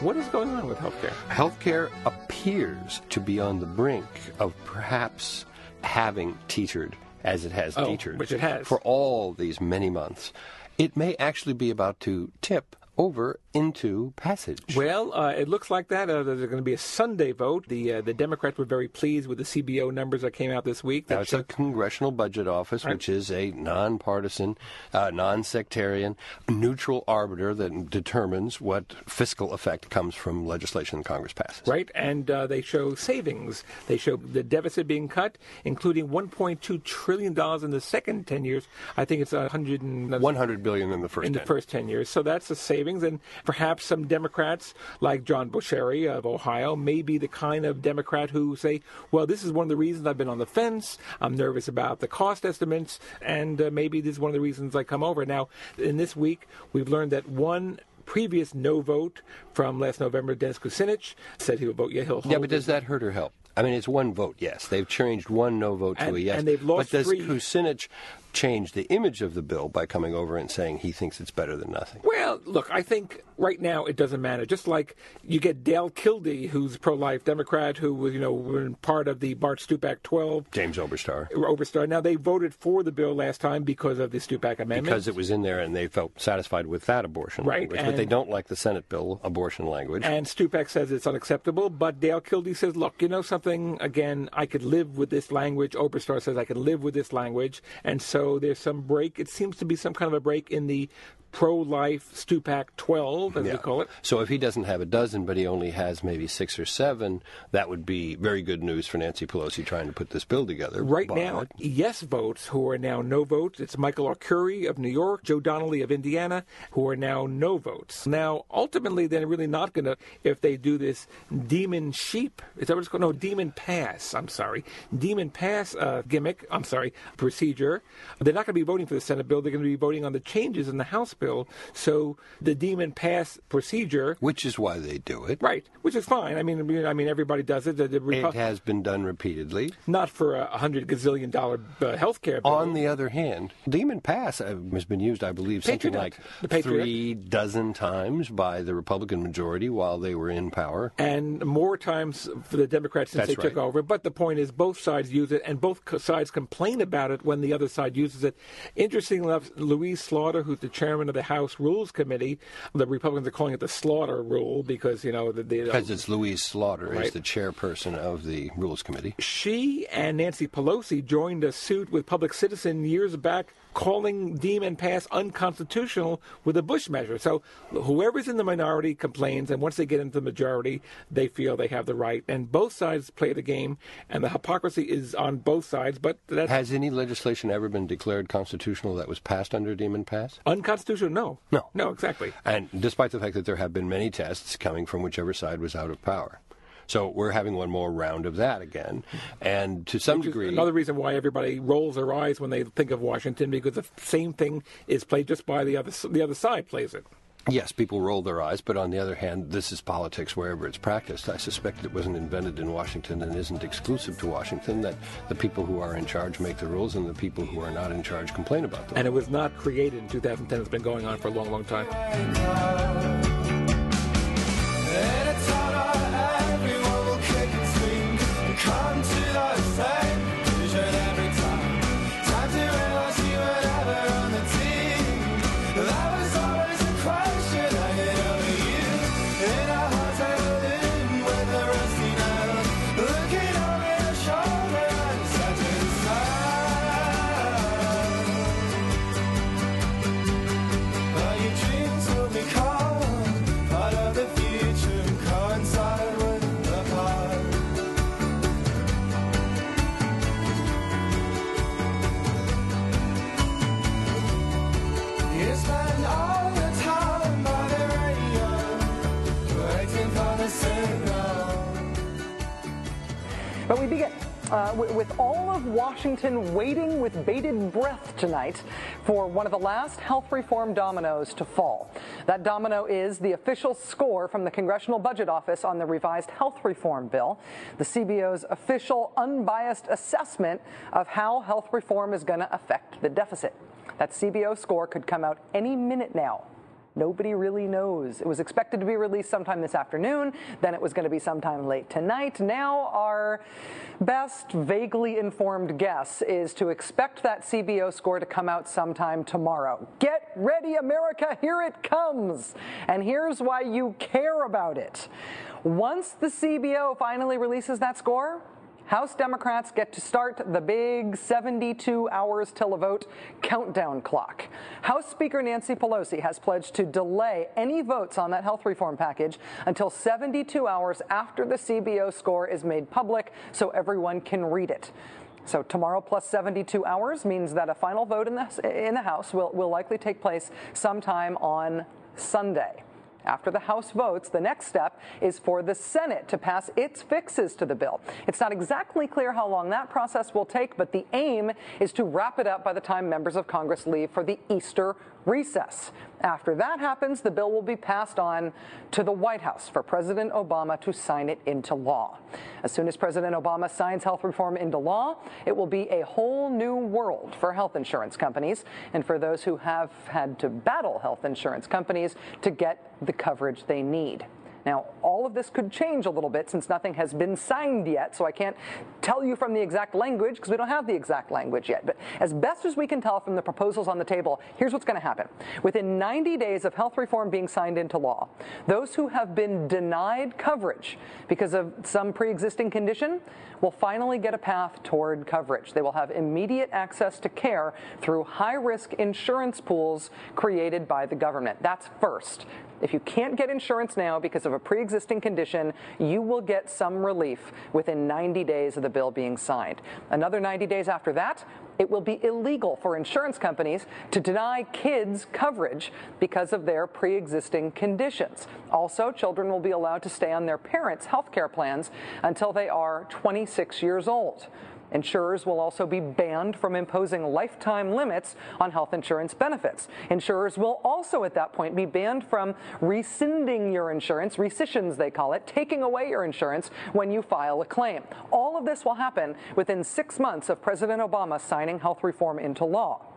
What is going on with healthcare? Healthcare appears to be on the brink of perhaps having teetered as it has Oh, teetered which it has. for all these many months. It may actually be about to tip over into passage. Well, uh, it looks like that. Uh, there's going to be a Sunday vote. The uh, the Democrats were very pleased with the CBO numbers that came out this week. That's That it's a Congressional Budget Office, Right. which is a nonpartisan, uh, non-sectarian, neutral arbiter that determines what fiscal effect comes from legislation Congress passes. Right, and uh, they show savings. They show the deficit being cut, including 1.2 trillion dollars in the second 10 years. I think it's a hundred and 100 billion in the first in the first 10 years. So that's a savings, and perhaps some Democrats, like John Boccieri of Ohio, may be the kind of Democrat who say, "Well, this is one of the reasons I've been on the fence. I'm nervous about the cost estimates, and uh, maybe this is one of the reasons I come over." Now, in this week, we've learned that one. Previous no vote from last November, Dennis Kucinich said he would vote. Yeah, he'll hold Yeah, but does that hurt or help? I mean, it's one vote, yes. They've changed one no vote to And- a yes. and they've lost but does three. Kucinich change the image of the bill by coming over and saying he thinks it's better than nothing? Well, look, I think right now it doesn't matter. Just like you get Dale Kildee, who's a pro-life Democrat, who was, you know, part of the Bart Stupak 12 James Oberstar. Oberstar. Now they voted for the bill last time because of the Stupak amendment. Because it was in there and they felt satisfied with that abortion Right, language. But they don't like the Senate bill abortion language. And Stupak says it's unacceptable, but Dale Kildee says, look, you know something, again, I could live with this language. Oberstar says I could live with this language. And so there's some break. It seems to be some kind of a break in the pro-life Stupak 12, as we call it. So if he doesn't have a dozen, but he only has maybe six or seven, that would be very good news for Nancy Pelosi trying to put this bill together. Right But- now, yes votes who are now no votes. It's Michael Arcuri of New York, Joe Donnelly of Indiana, who are now no votes. Now, ultimately, they're really not going to, if they do this demon sheep, is that what it's called? No, demon pass, I'm sorry. Demon pass uh, gimmick, I'm sorry, procedure. They're not going to be voting for the Senate bill. They're going to be voting on the changes in the House bill. So the demon pass procedure. Which is why they do it. Right, which is fine. I mean, I mean, everybody does it. The, the It has been done repeatedly. not for a hundred gazillion dollar uh, health care bill. On the other hand, Demon Pass uh, has been used, I believe, something Patriot like three dozen times by the Republican majority while they were in power. and more times for the Democrats since That's they took over. But the point is, both sides use it, and both sides complain about it when the other side uses it. Interestingly enough, Louise Slaughter, who's the chairman of the House Rules Committee, the Republicans are calling it the Slaughter Rule because you know the, the Because it's Louise Slaughter Right. is the chairperson of the Rules Committee. she and Nancy Pelosi joined a suit with Public Citizen years back calling Demon Pass unconstitutional with a Bush measure. So whoever's in the minority complains, and once they get into the majority, they feel they have the right. And both sides play the game, and the hypocrisy is on both sides. But that's Has any legislation ever been declared constitutional that was passed under Demon Pass? unconstitutional. No, No. no, exactly. And despite the fact that there have been many tests coming from whichever side was out of power. So we're having one more round of that again. And to some degree, another reason why everybody rolls their eyes when they think of Washington, because the same thing is played just by the other the other side plays it. Yes, people roll their eyes, but on the other hand, this is politics wherever it's practiced. I suspect it wasn't invented in Washington and isn't exclusive to Washington, that the people who are in charge make the rules and the people who are not in charge complain about them. And it was not created in 2010. It's been going on for a long, long time. Washington waiting with bated breath tonight for one of the last health reform dominoes to fall. That domino is the official score from the Congressional Budget Office on the revised health reform bill, the CBO's official unbiased assessment of how health reform is going to affect the deficit. That CBO score could come out any minute now. Nobody really knows. It was expected to be released sometime this afternoon, then it was going to be sometime late tonight. Now, our best vaguely informed guess is to expect that CBO score to come out sometime tomorrow. Get ready, America, here it comes. And here's why you care about it. Once the CBO finally releases that score, House Democrats get to start the big 72 hours till a vote countdown clock. House Speaker Nancy Pelosi has pledged to delay any votes on that health reform package until 72 hours after the CBO score is made public so everyone can read it. So tomorrow plus 72 hours means that a final vote in the, in the House will, will likely take place sometime on Sunday. After the House votes, the next step is for the Senate to pass its fixes to the bill. It's not exactly clear how long that process will take, but the aim is to wrap it up by the time members of Congress leave for the Easter recess. After that happens, the bill will be passed on to the White House for President Obama to sign it into law. As soon as President Obama signs health reform into law, it will be a whole new world for health insurance companies and for those who have had to battle health insurance companies to get the coverage they need. Now, all of this could change a little bit since nothing has been signed yet, so I can't tell you from the exact language because we don't have the exact language yet. But as best as we can tell from the proposals on the table, here's what's going to happen. Within 90 days of health reform being signed into law, those who have been denied coverage because of some pre existing condition will finally get a path toward coverage. They will have immediate access to care through high risk insurance pools created by the government. That's first. If you can't get insurance now because of a pre existing condition, you will get some relief within 90 days of the bill being signed. Another 90 days after that, it will be illegal for insurance companies to deny kids coverage because of their pre existing conditions. Also, children will be allowed to stay on their parents' health care plans until they are 26 years old. Insurers will also be banned from imposing lifetime limits on health insurance benefits. Insurers will also, at that point, be banned from rescinding your insurance, rescissions they call it, taking away your insurance when you file a claim. All of this will happen within six months of President Obama signing health reform into law.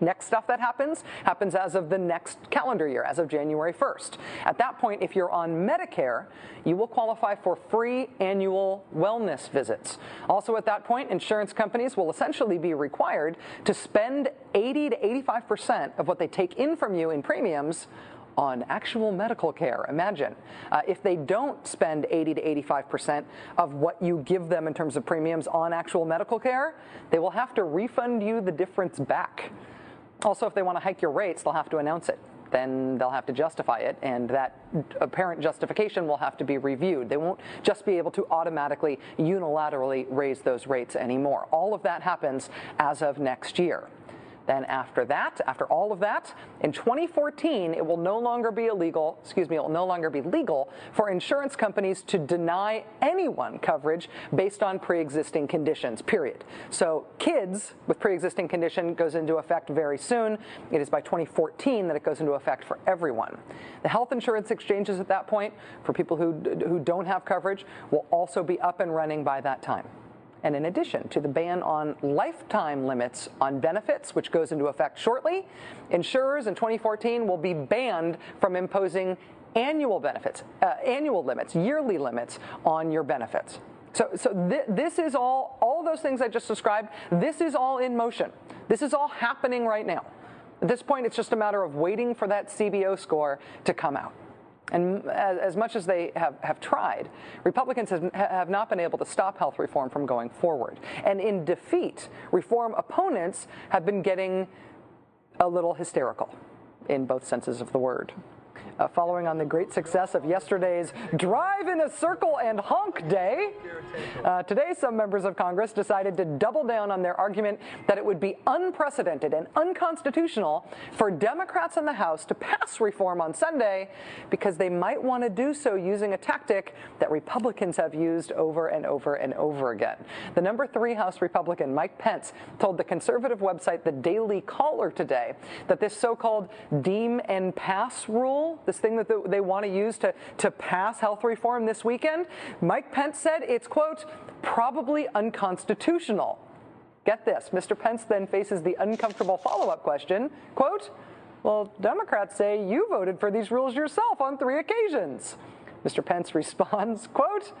Next stuff that happens happens as of the next calendar year, as of January 1st. At that point, if you're on Medicare, you will qualify for free annual wellness visits. Also, at that point, insurance companies will essentially be required to spend 80 to 85% of what they take in from you in premiums on actual medical care. Imagine uh, if they don't spend 80 to 85 percent of what you give them in terms of premiums on actual medical care, they will have to refund you the difference back. Also, if they want to hike your rates, they'll have to announce it. Then they'll have to justify it, and that apparent justification will have to be reviewed. They won't just be able to automatically, unilaterally raise those rates anymore. All of that happens as of next year. Then after that, after all of that, in 2014, it will no longer be illegal, excuse me, it will no longer be legal for insurance companies to deny anyone coverage based on pre-existing conditions, period. So kids with pre-existing condition goes into effect very soon. It is by 2014 that it goes into effect for everyone. The health insurance exchanges at that point, for people who, who don't have coverage, will also be up and running by that time. And in addition to the ban on lifetime limits on benefits, which goes into effect shortly, insurers in 2014 will be banned from imposing annual benefits, uh, annual limits, yearly limits on your benefits. So, so th- this is all, all those things I just described, this is all in motion. This is all happening right now. At this point, it's just a matter of waiting for that CBO score to come out. And as, as, much as they have, have tried, Republicans have, have not been able to stop health reform from going forward. And in defeat, reform opponents have been getting a little hysterical in both senses of the word. Uh, following on the great success of yesterday's Drive in a Circle and Honk Day. Uh, today, some members of Congress decided to double down on their argument that it would be unprecedented and unconstitutional for Democrats in the House to pass reform on Sunday because they might want to do so using a tactic that Republicans have used over and over and over again. The number three House Republican, Mike Pence, told the conservative website The Daily Caller today that this so called deem and pass rule, this thing that they want to use to, to pass health reform this weekend, Mike Pence said it's, quote, probably unconstitutional. Get this, Mr. Pence then faces the uncomfortable follow up question, quote, well, Democrats say you voted for these rules yourself on three occasions. Mr. Pence responds, quote,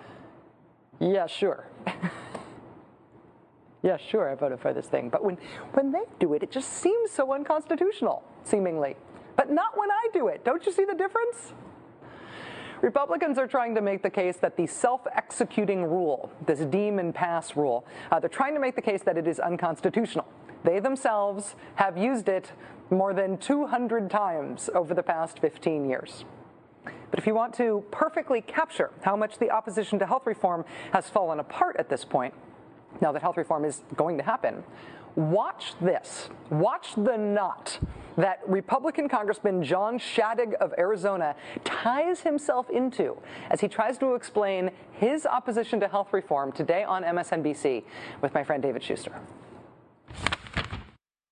yeah, sure. yeah, sure, I voted for this thing. But when, when they do it, it just seems so unconstitutional, seemingly. But not when I do it. Don't you see the difference? Republicans are trying to make the case that the self executing rule, this deem and pass rule, uh, they're trying to make the case that it is unconstitutional. They themselves have used it more than 200 times over the past 15 years. But if you want to perfectly capture how much the opposition to health reform has fallen apart at this point, now that health reform is going to happen, watch this. Watch the knot that Republican Congressman John Shadegg of Arizona ties himself into as he tries to explain his opposition to health reform today on MSNBC with my friend David Shuster.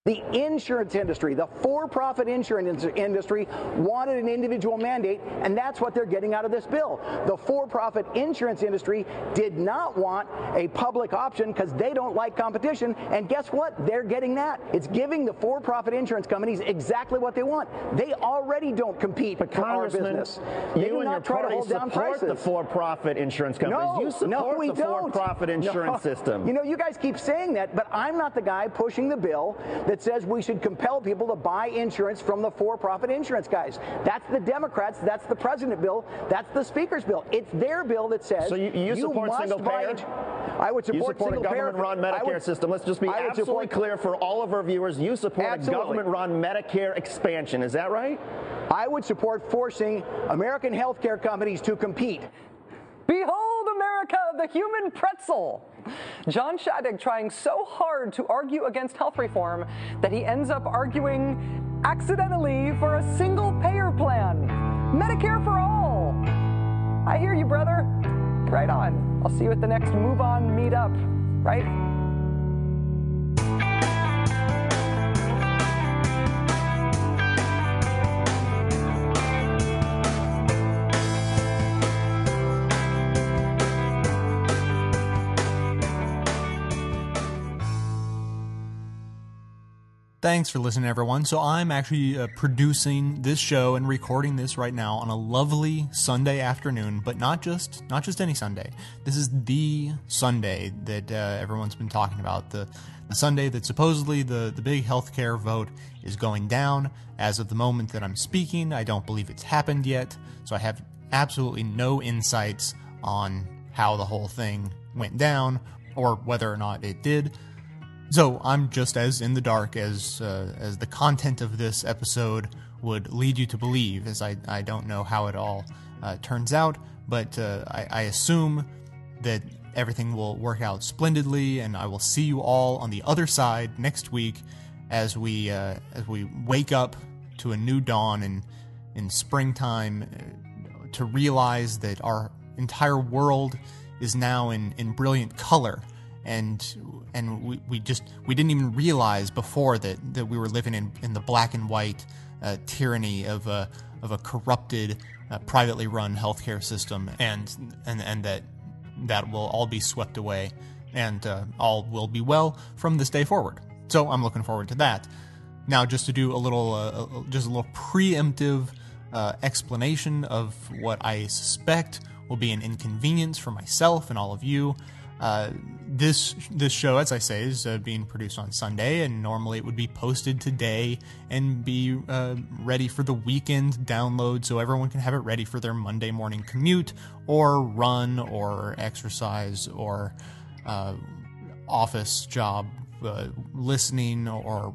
The insurance industry, the for profit insurance industry, wanted an individual mandate, and that's what they're getting out of this bill. The for profit insurance industry did not want a public option because they don't like competition, and guess what? They're getting that. It's giving the for profit insurance companies exactly what they want. They already don't compete but for our business. They you do and not your party to hold down support the for-profit insurance companies. No, you support no, we the don't. for-profit insurance No. system. You know, you guys keep saying that, but I'm not the guy pushing the bill that says we should compel people to buy insurance from the for-profit insurance guys. That's the Democrats. That's the president bill. That's the speaker's bill. It's their bill that says So you, you support must single payer. ins- I would support, you support a payer. government-run Medicare would- system. Let's just be I would absolutely support- clear for all of our viewers. You support Absolutely. a government-run Medicare expansion. Is that right? I would support forcing American healthcare companies to compete. Behold America, the human pretzel. John Shadegg trying so hard to argue against health reform that he ends up arguing accidentally for a single payer plan. Medicare for all. I hear you, brother. Right on. I'll see you at the next Move On meetup, right? Thanks for listening, everyone. So, I'm actually uh, producing this show and recording this right now on a lovely Sunday afternoon, but not just not just any Sunday. This is the Sunday that uh, everyone's been talking about. The the Sunday that supposedly the the big healthcare vote is going down. As of the moment that I'm speaking, I don't believe it's happened yet. So, I have absolutely no insights on how the whole thing went down or whether or not it did. So I'm just as in the dark as uh, as the content of this episode would lead you to believe, as I, I don't know how it all uh, turns out, but uh, I, I assume that everything will work out splendidly, and I will see you all on the other side next week as we uh, as we wake up to a new dawn in in springtime uh, to realize that our entire world is now in, in brilliant color and and we, we just we didn't even realize before that, that we were living in, in the black and white uh, tyranny of a of a corrupted uh, privately run healthcare system and and and that that will all be swept away and uh, all will be well from this day forward. So I'm looking forward to that. Now, just to do a little, uh, just a little preemptive uh, explanation of what I suspect will be an inconvenience for myself and all of you. Uh, this this show, as I say, is uh, being produced on Sunday, and normally it would be posted today and be uh, ready for the weekend download, so everyone can have it ready for their Monday morning commute, or run, or exercise, or uh, office job, uh, listening, or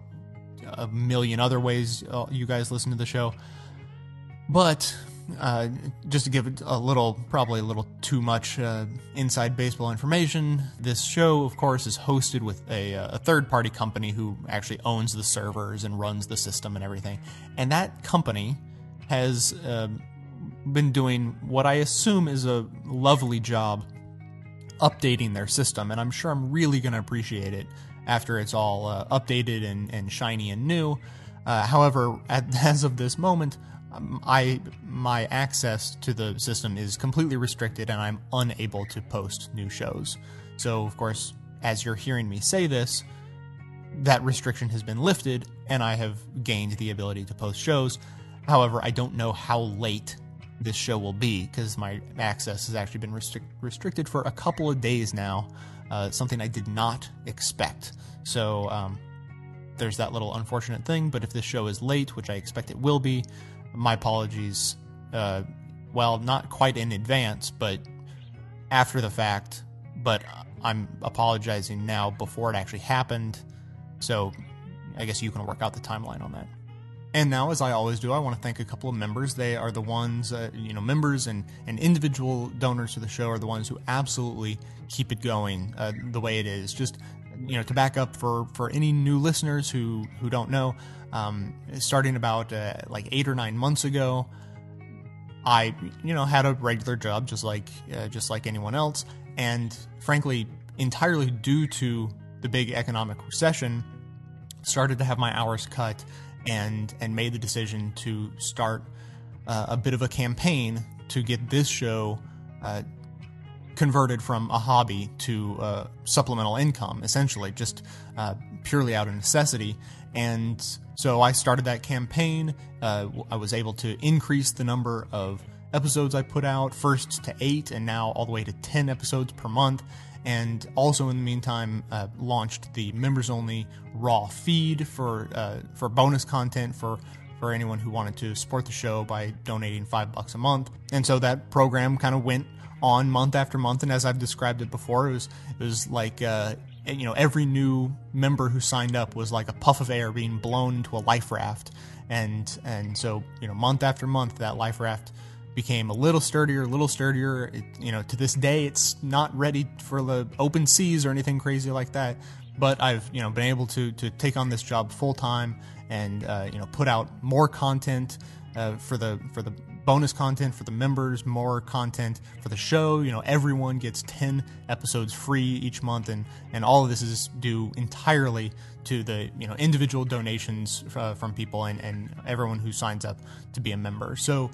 a million other ways uh, you guys listen to the show. But uh, just to give a little, probably a little too much uh, inside baseball information, this show, of course, is hosted with a, uh, a third party company who actually owns the servers and runs the system and everything. And that company has uh, been doing what I assume is a lovely job updating their system. And I'm sure I'm really going to appreciate it after it's all uh, updated and, and shiny and new. However, at, as of this moment, I my access to the system is completely restricted, and I'm unable to post new shows. So, of course, as you're hearing me say this, that restriction has been lifted, and I have gained the ability to post shows. However, I don't know how late this show will be because my access has actually been restric- restricted for a couple of days now. Uh, something I did not expect. So um, there's that little unfortunate thing. But if this show is late, which I expect it will be, my apologies. Uh, well, not quite in advance, but after the fact. But I'm apologizing now before it actually happened. So I guess you can work out the timeline on that. And now, as I always do, I want to thank a couple of members. They are the ones, uh, you know, members and, and individual donors to the show are the ones who absolutely keep it going uh, the way it is. Just, you know, to back up for, for any new listeners who, who don't know, um, starting about uh, like eight or nine months ago, I, you know, had a regular job just like uh, just like anyone else, and frankly, entirely due to the big economic recession, started to have my hours cut, and and made the decision to start uh, a bit of a campaign to get this show uh, converted from a hobby to uh, supplemental income, essentially, just uh, purely out of necessity. And so I started that campaign. Uh, I was able to increase the number of episodes I put out, first to eight, and now all the way to 10 episodes per month. And also, in the meantime, uh, launched the members only raw feed for uh, for bonus content for for anyone who wanted to support the show by donating five bucks a month. And so that program kind of went on month after month. And as I've described it before, it was it was like uh, you know every new member who signed up was like a puff of air being blown into a life raft. And and so you know month after month that life raft became a little sturdier, a little sturdier. It, you know, to this day, it's not ready for the open seas or anything crazy like that. But I've you know been able to to take on this job full time and uh, you know put out more content uh, for the for the bonus content for the members, more content for the show. You know, everyone gets ten episodes free each month, and and all of this is due entirely to the you know individual donations uh, from people and and everyone who signs up to be a member. So.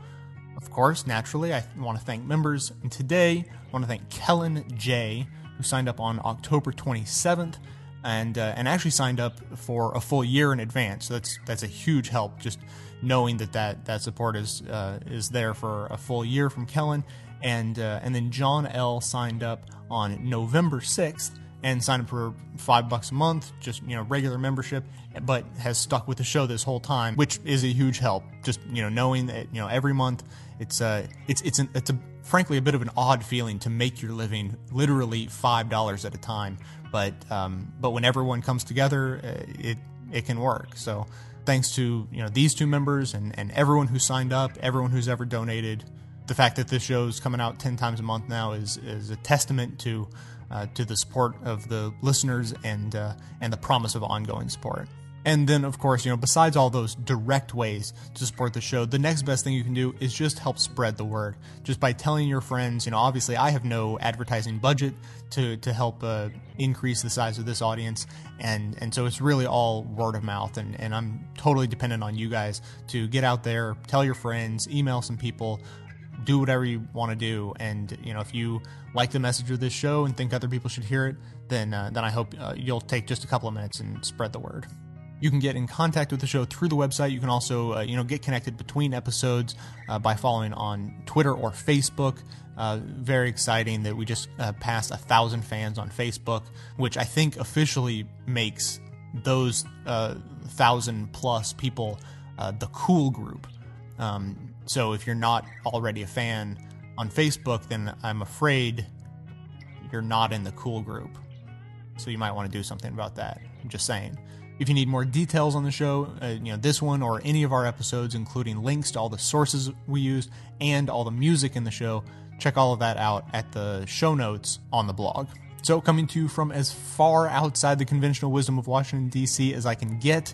Of course, naturally, I want to thank members. And today, I want to thank Kellen J, who signed up on October 27th and uh, and actually signed up for a full year in advance. So that's that's a huge help. Just knowing that that, that support is uh, is there for a full year from Kellen, and uh, and then John L signed up on November 6th and signed up for five bucks a month, just you know regular membership, but has stuck with the show this whole time, which is a huge help. Just you know knowing that you know every month it's uh it's it's an, it's a frankly a bit of an odd feeling to make your living literally five dollars at a time, but um but when everyone comes together, uh, it it can work. So thanks to you know these two members and and everyone who signed up, everyone who's ever donated. The fact that this show's coming out ten times a month now is is a testament to uh, to the support of the listeners and uh, and the promise of ongoing support. And then, of course, you know, besides all those direct ways to support the show, the next best thing you can do is just help spread the word. Just by telling your friends, you know, obviously I have no advertising budget to to help uh, increase the size of this audience, and and so it's really all word of mouth, and and I'm totally dependent on you guys to get out there, tell your friends, email some people, do whatever you want to do. And you know, if you like the message of this show and think other people should hear it, then uh, then I hope uh, you'll take just a couple of minutes and spread the word. You can get in contact with the show through the website. You can also, uh, you know, get connected between episodes uh, by following on Twitter or Facebook. Uh, very exciting that we just uh, passed a thousand fans on Facebook, which I think officially makes those uh, thousand plus people uh, the cool group. Um, so if you're not already a fan on Facebook, then I'm afraid you're not in the cool group. So you might want to do something about that. I'm just saying. If you need more details on the show, uh, you know this one or any of our episodes, including links to all the sources we used and all the music in the show, check all of that out at the show notes on the blog. So, coming to you from as far outside the conventional wisdom of Washington, D.C. as I can get,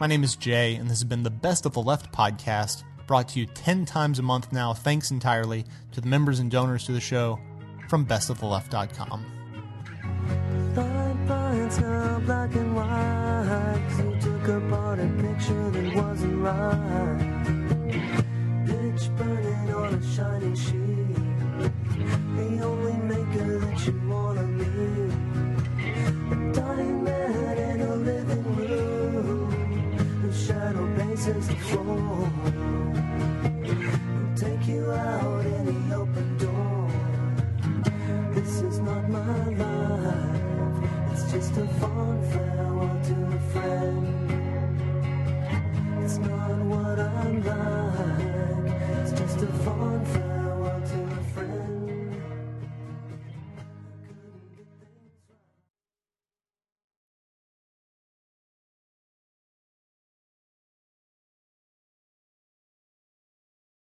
my name is Jay, and this has been the Best of the Left podcast, brought to you 10 times a month now, thanks entirely to the members and donors to the show from bestoftheleft.com. took apart a picture that wasn't right. Pitch burning on a shining sheet. The only maker that you wanna meet. A dying man in a living room. Whose shadow paces the floor. Will take you out.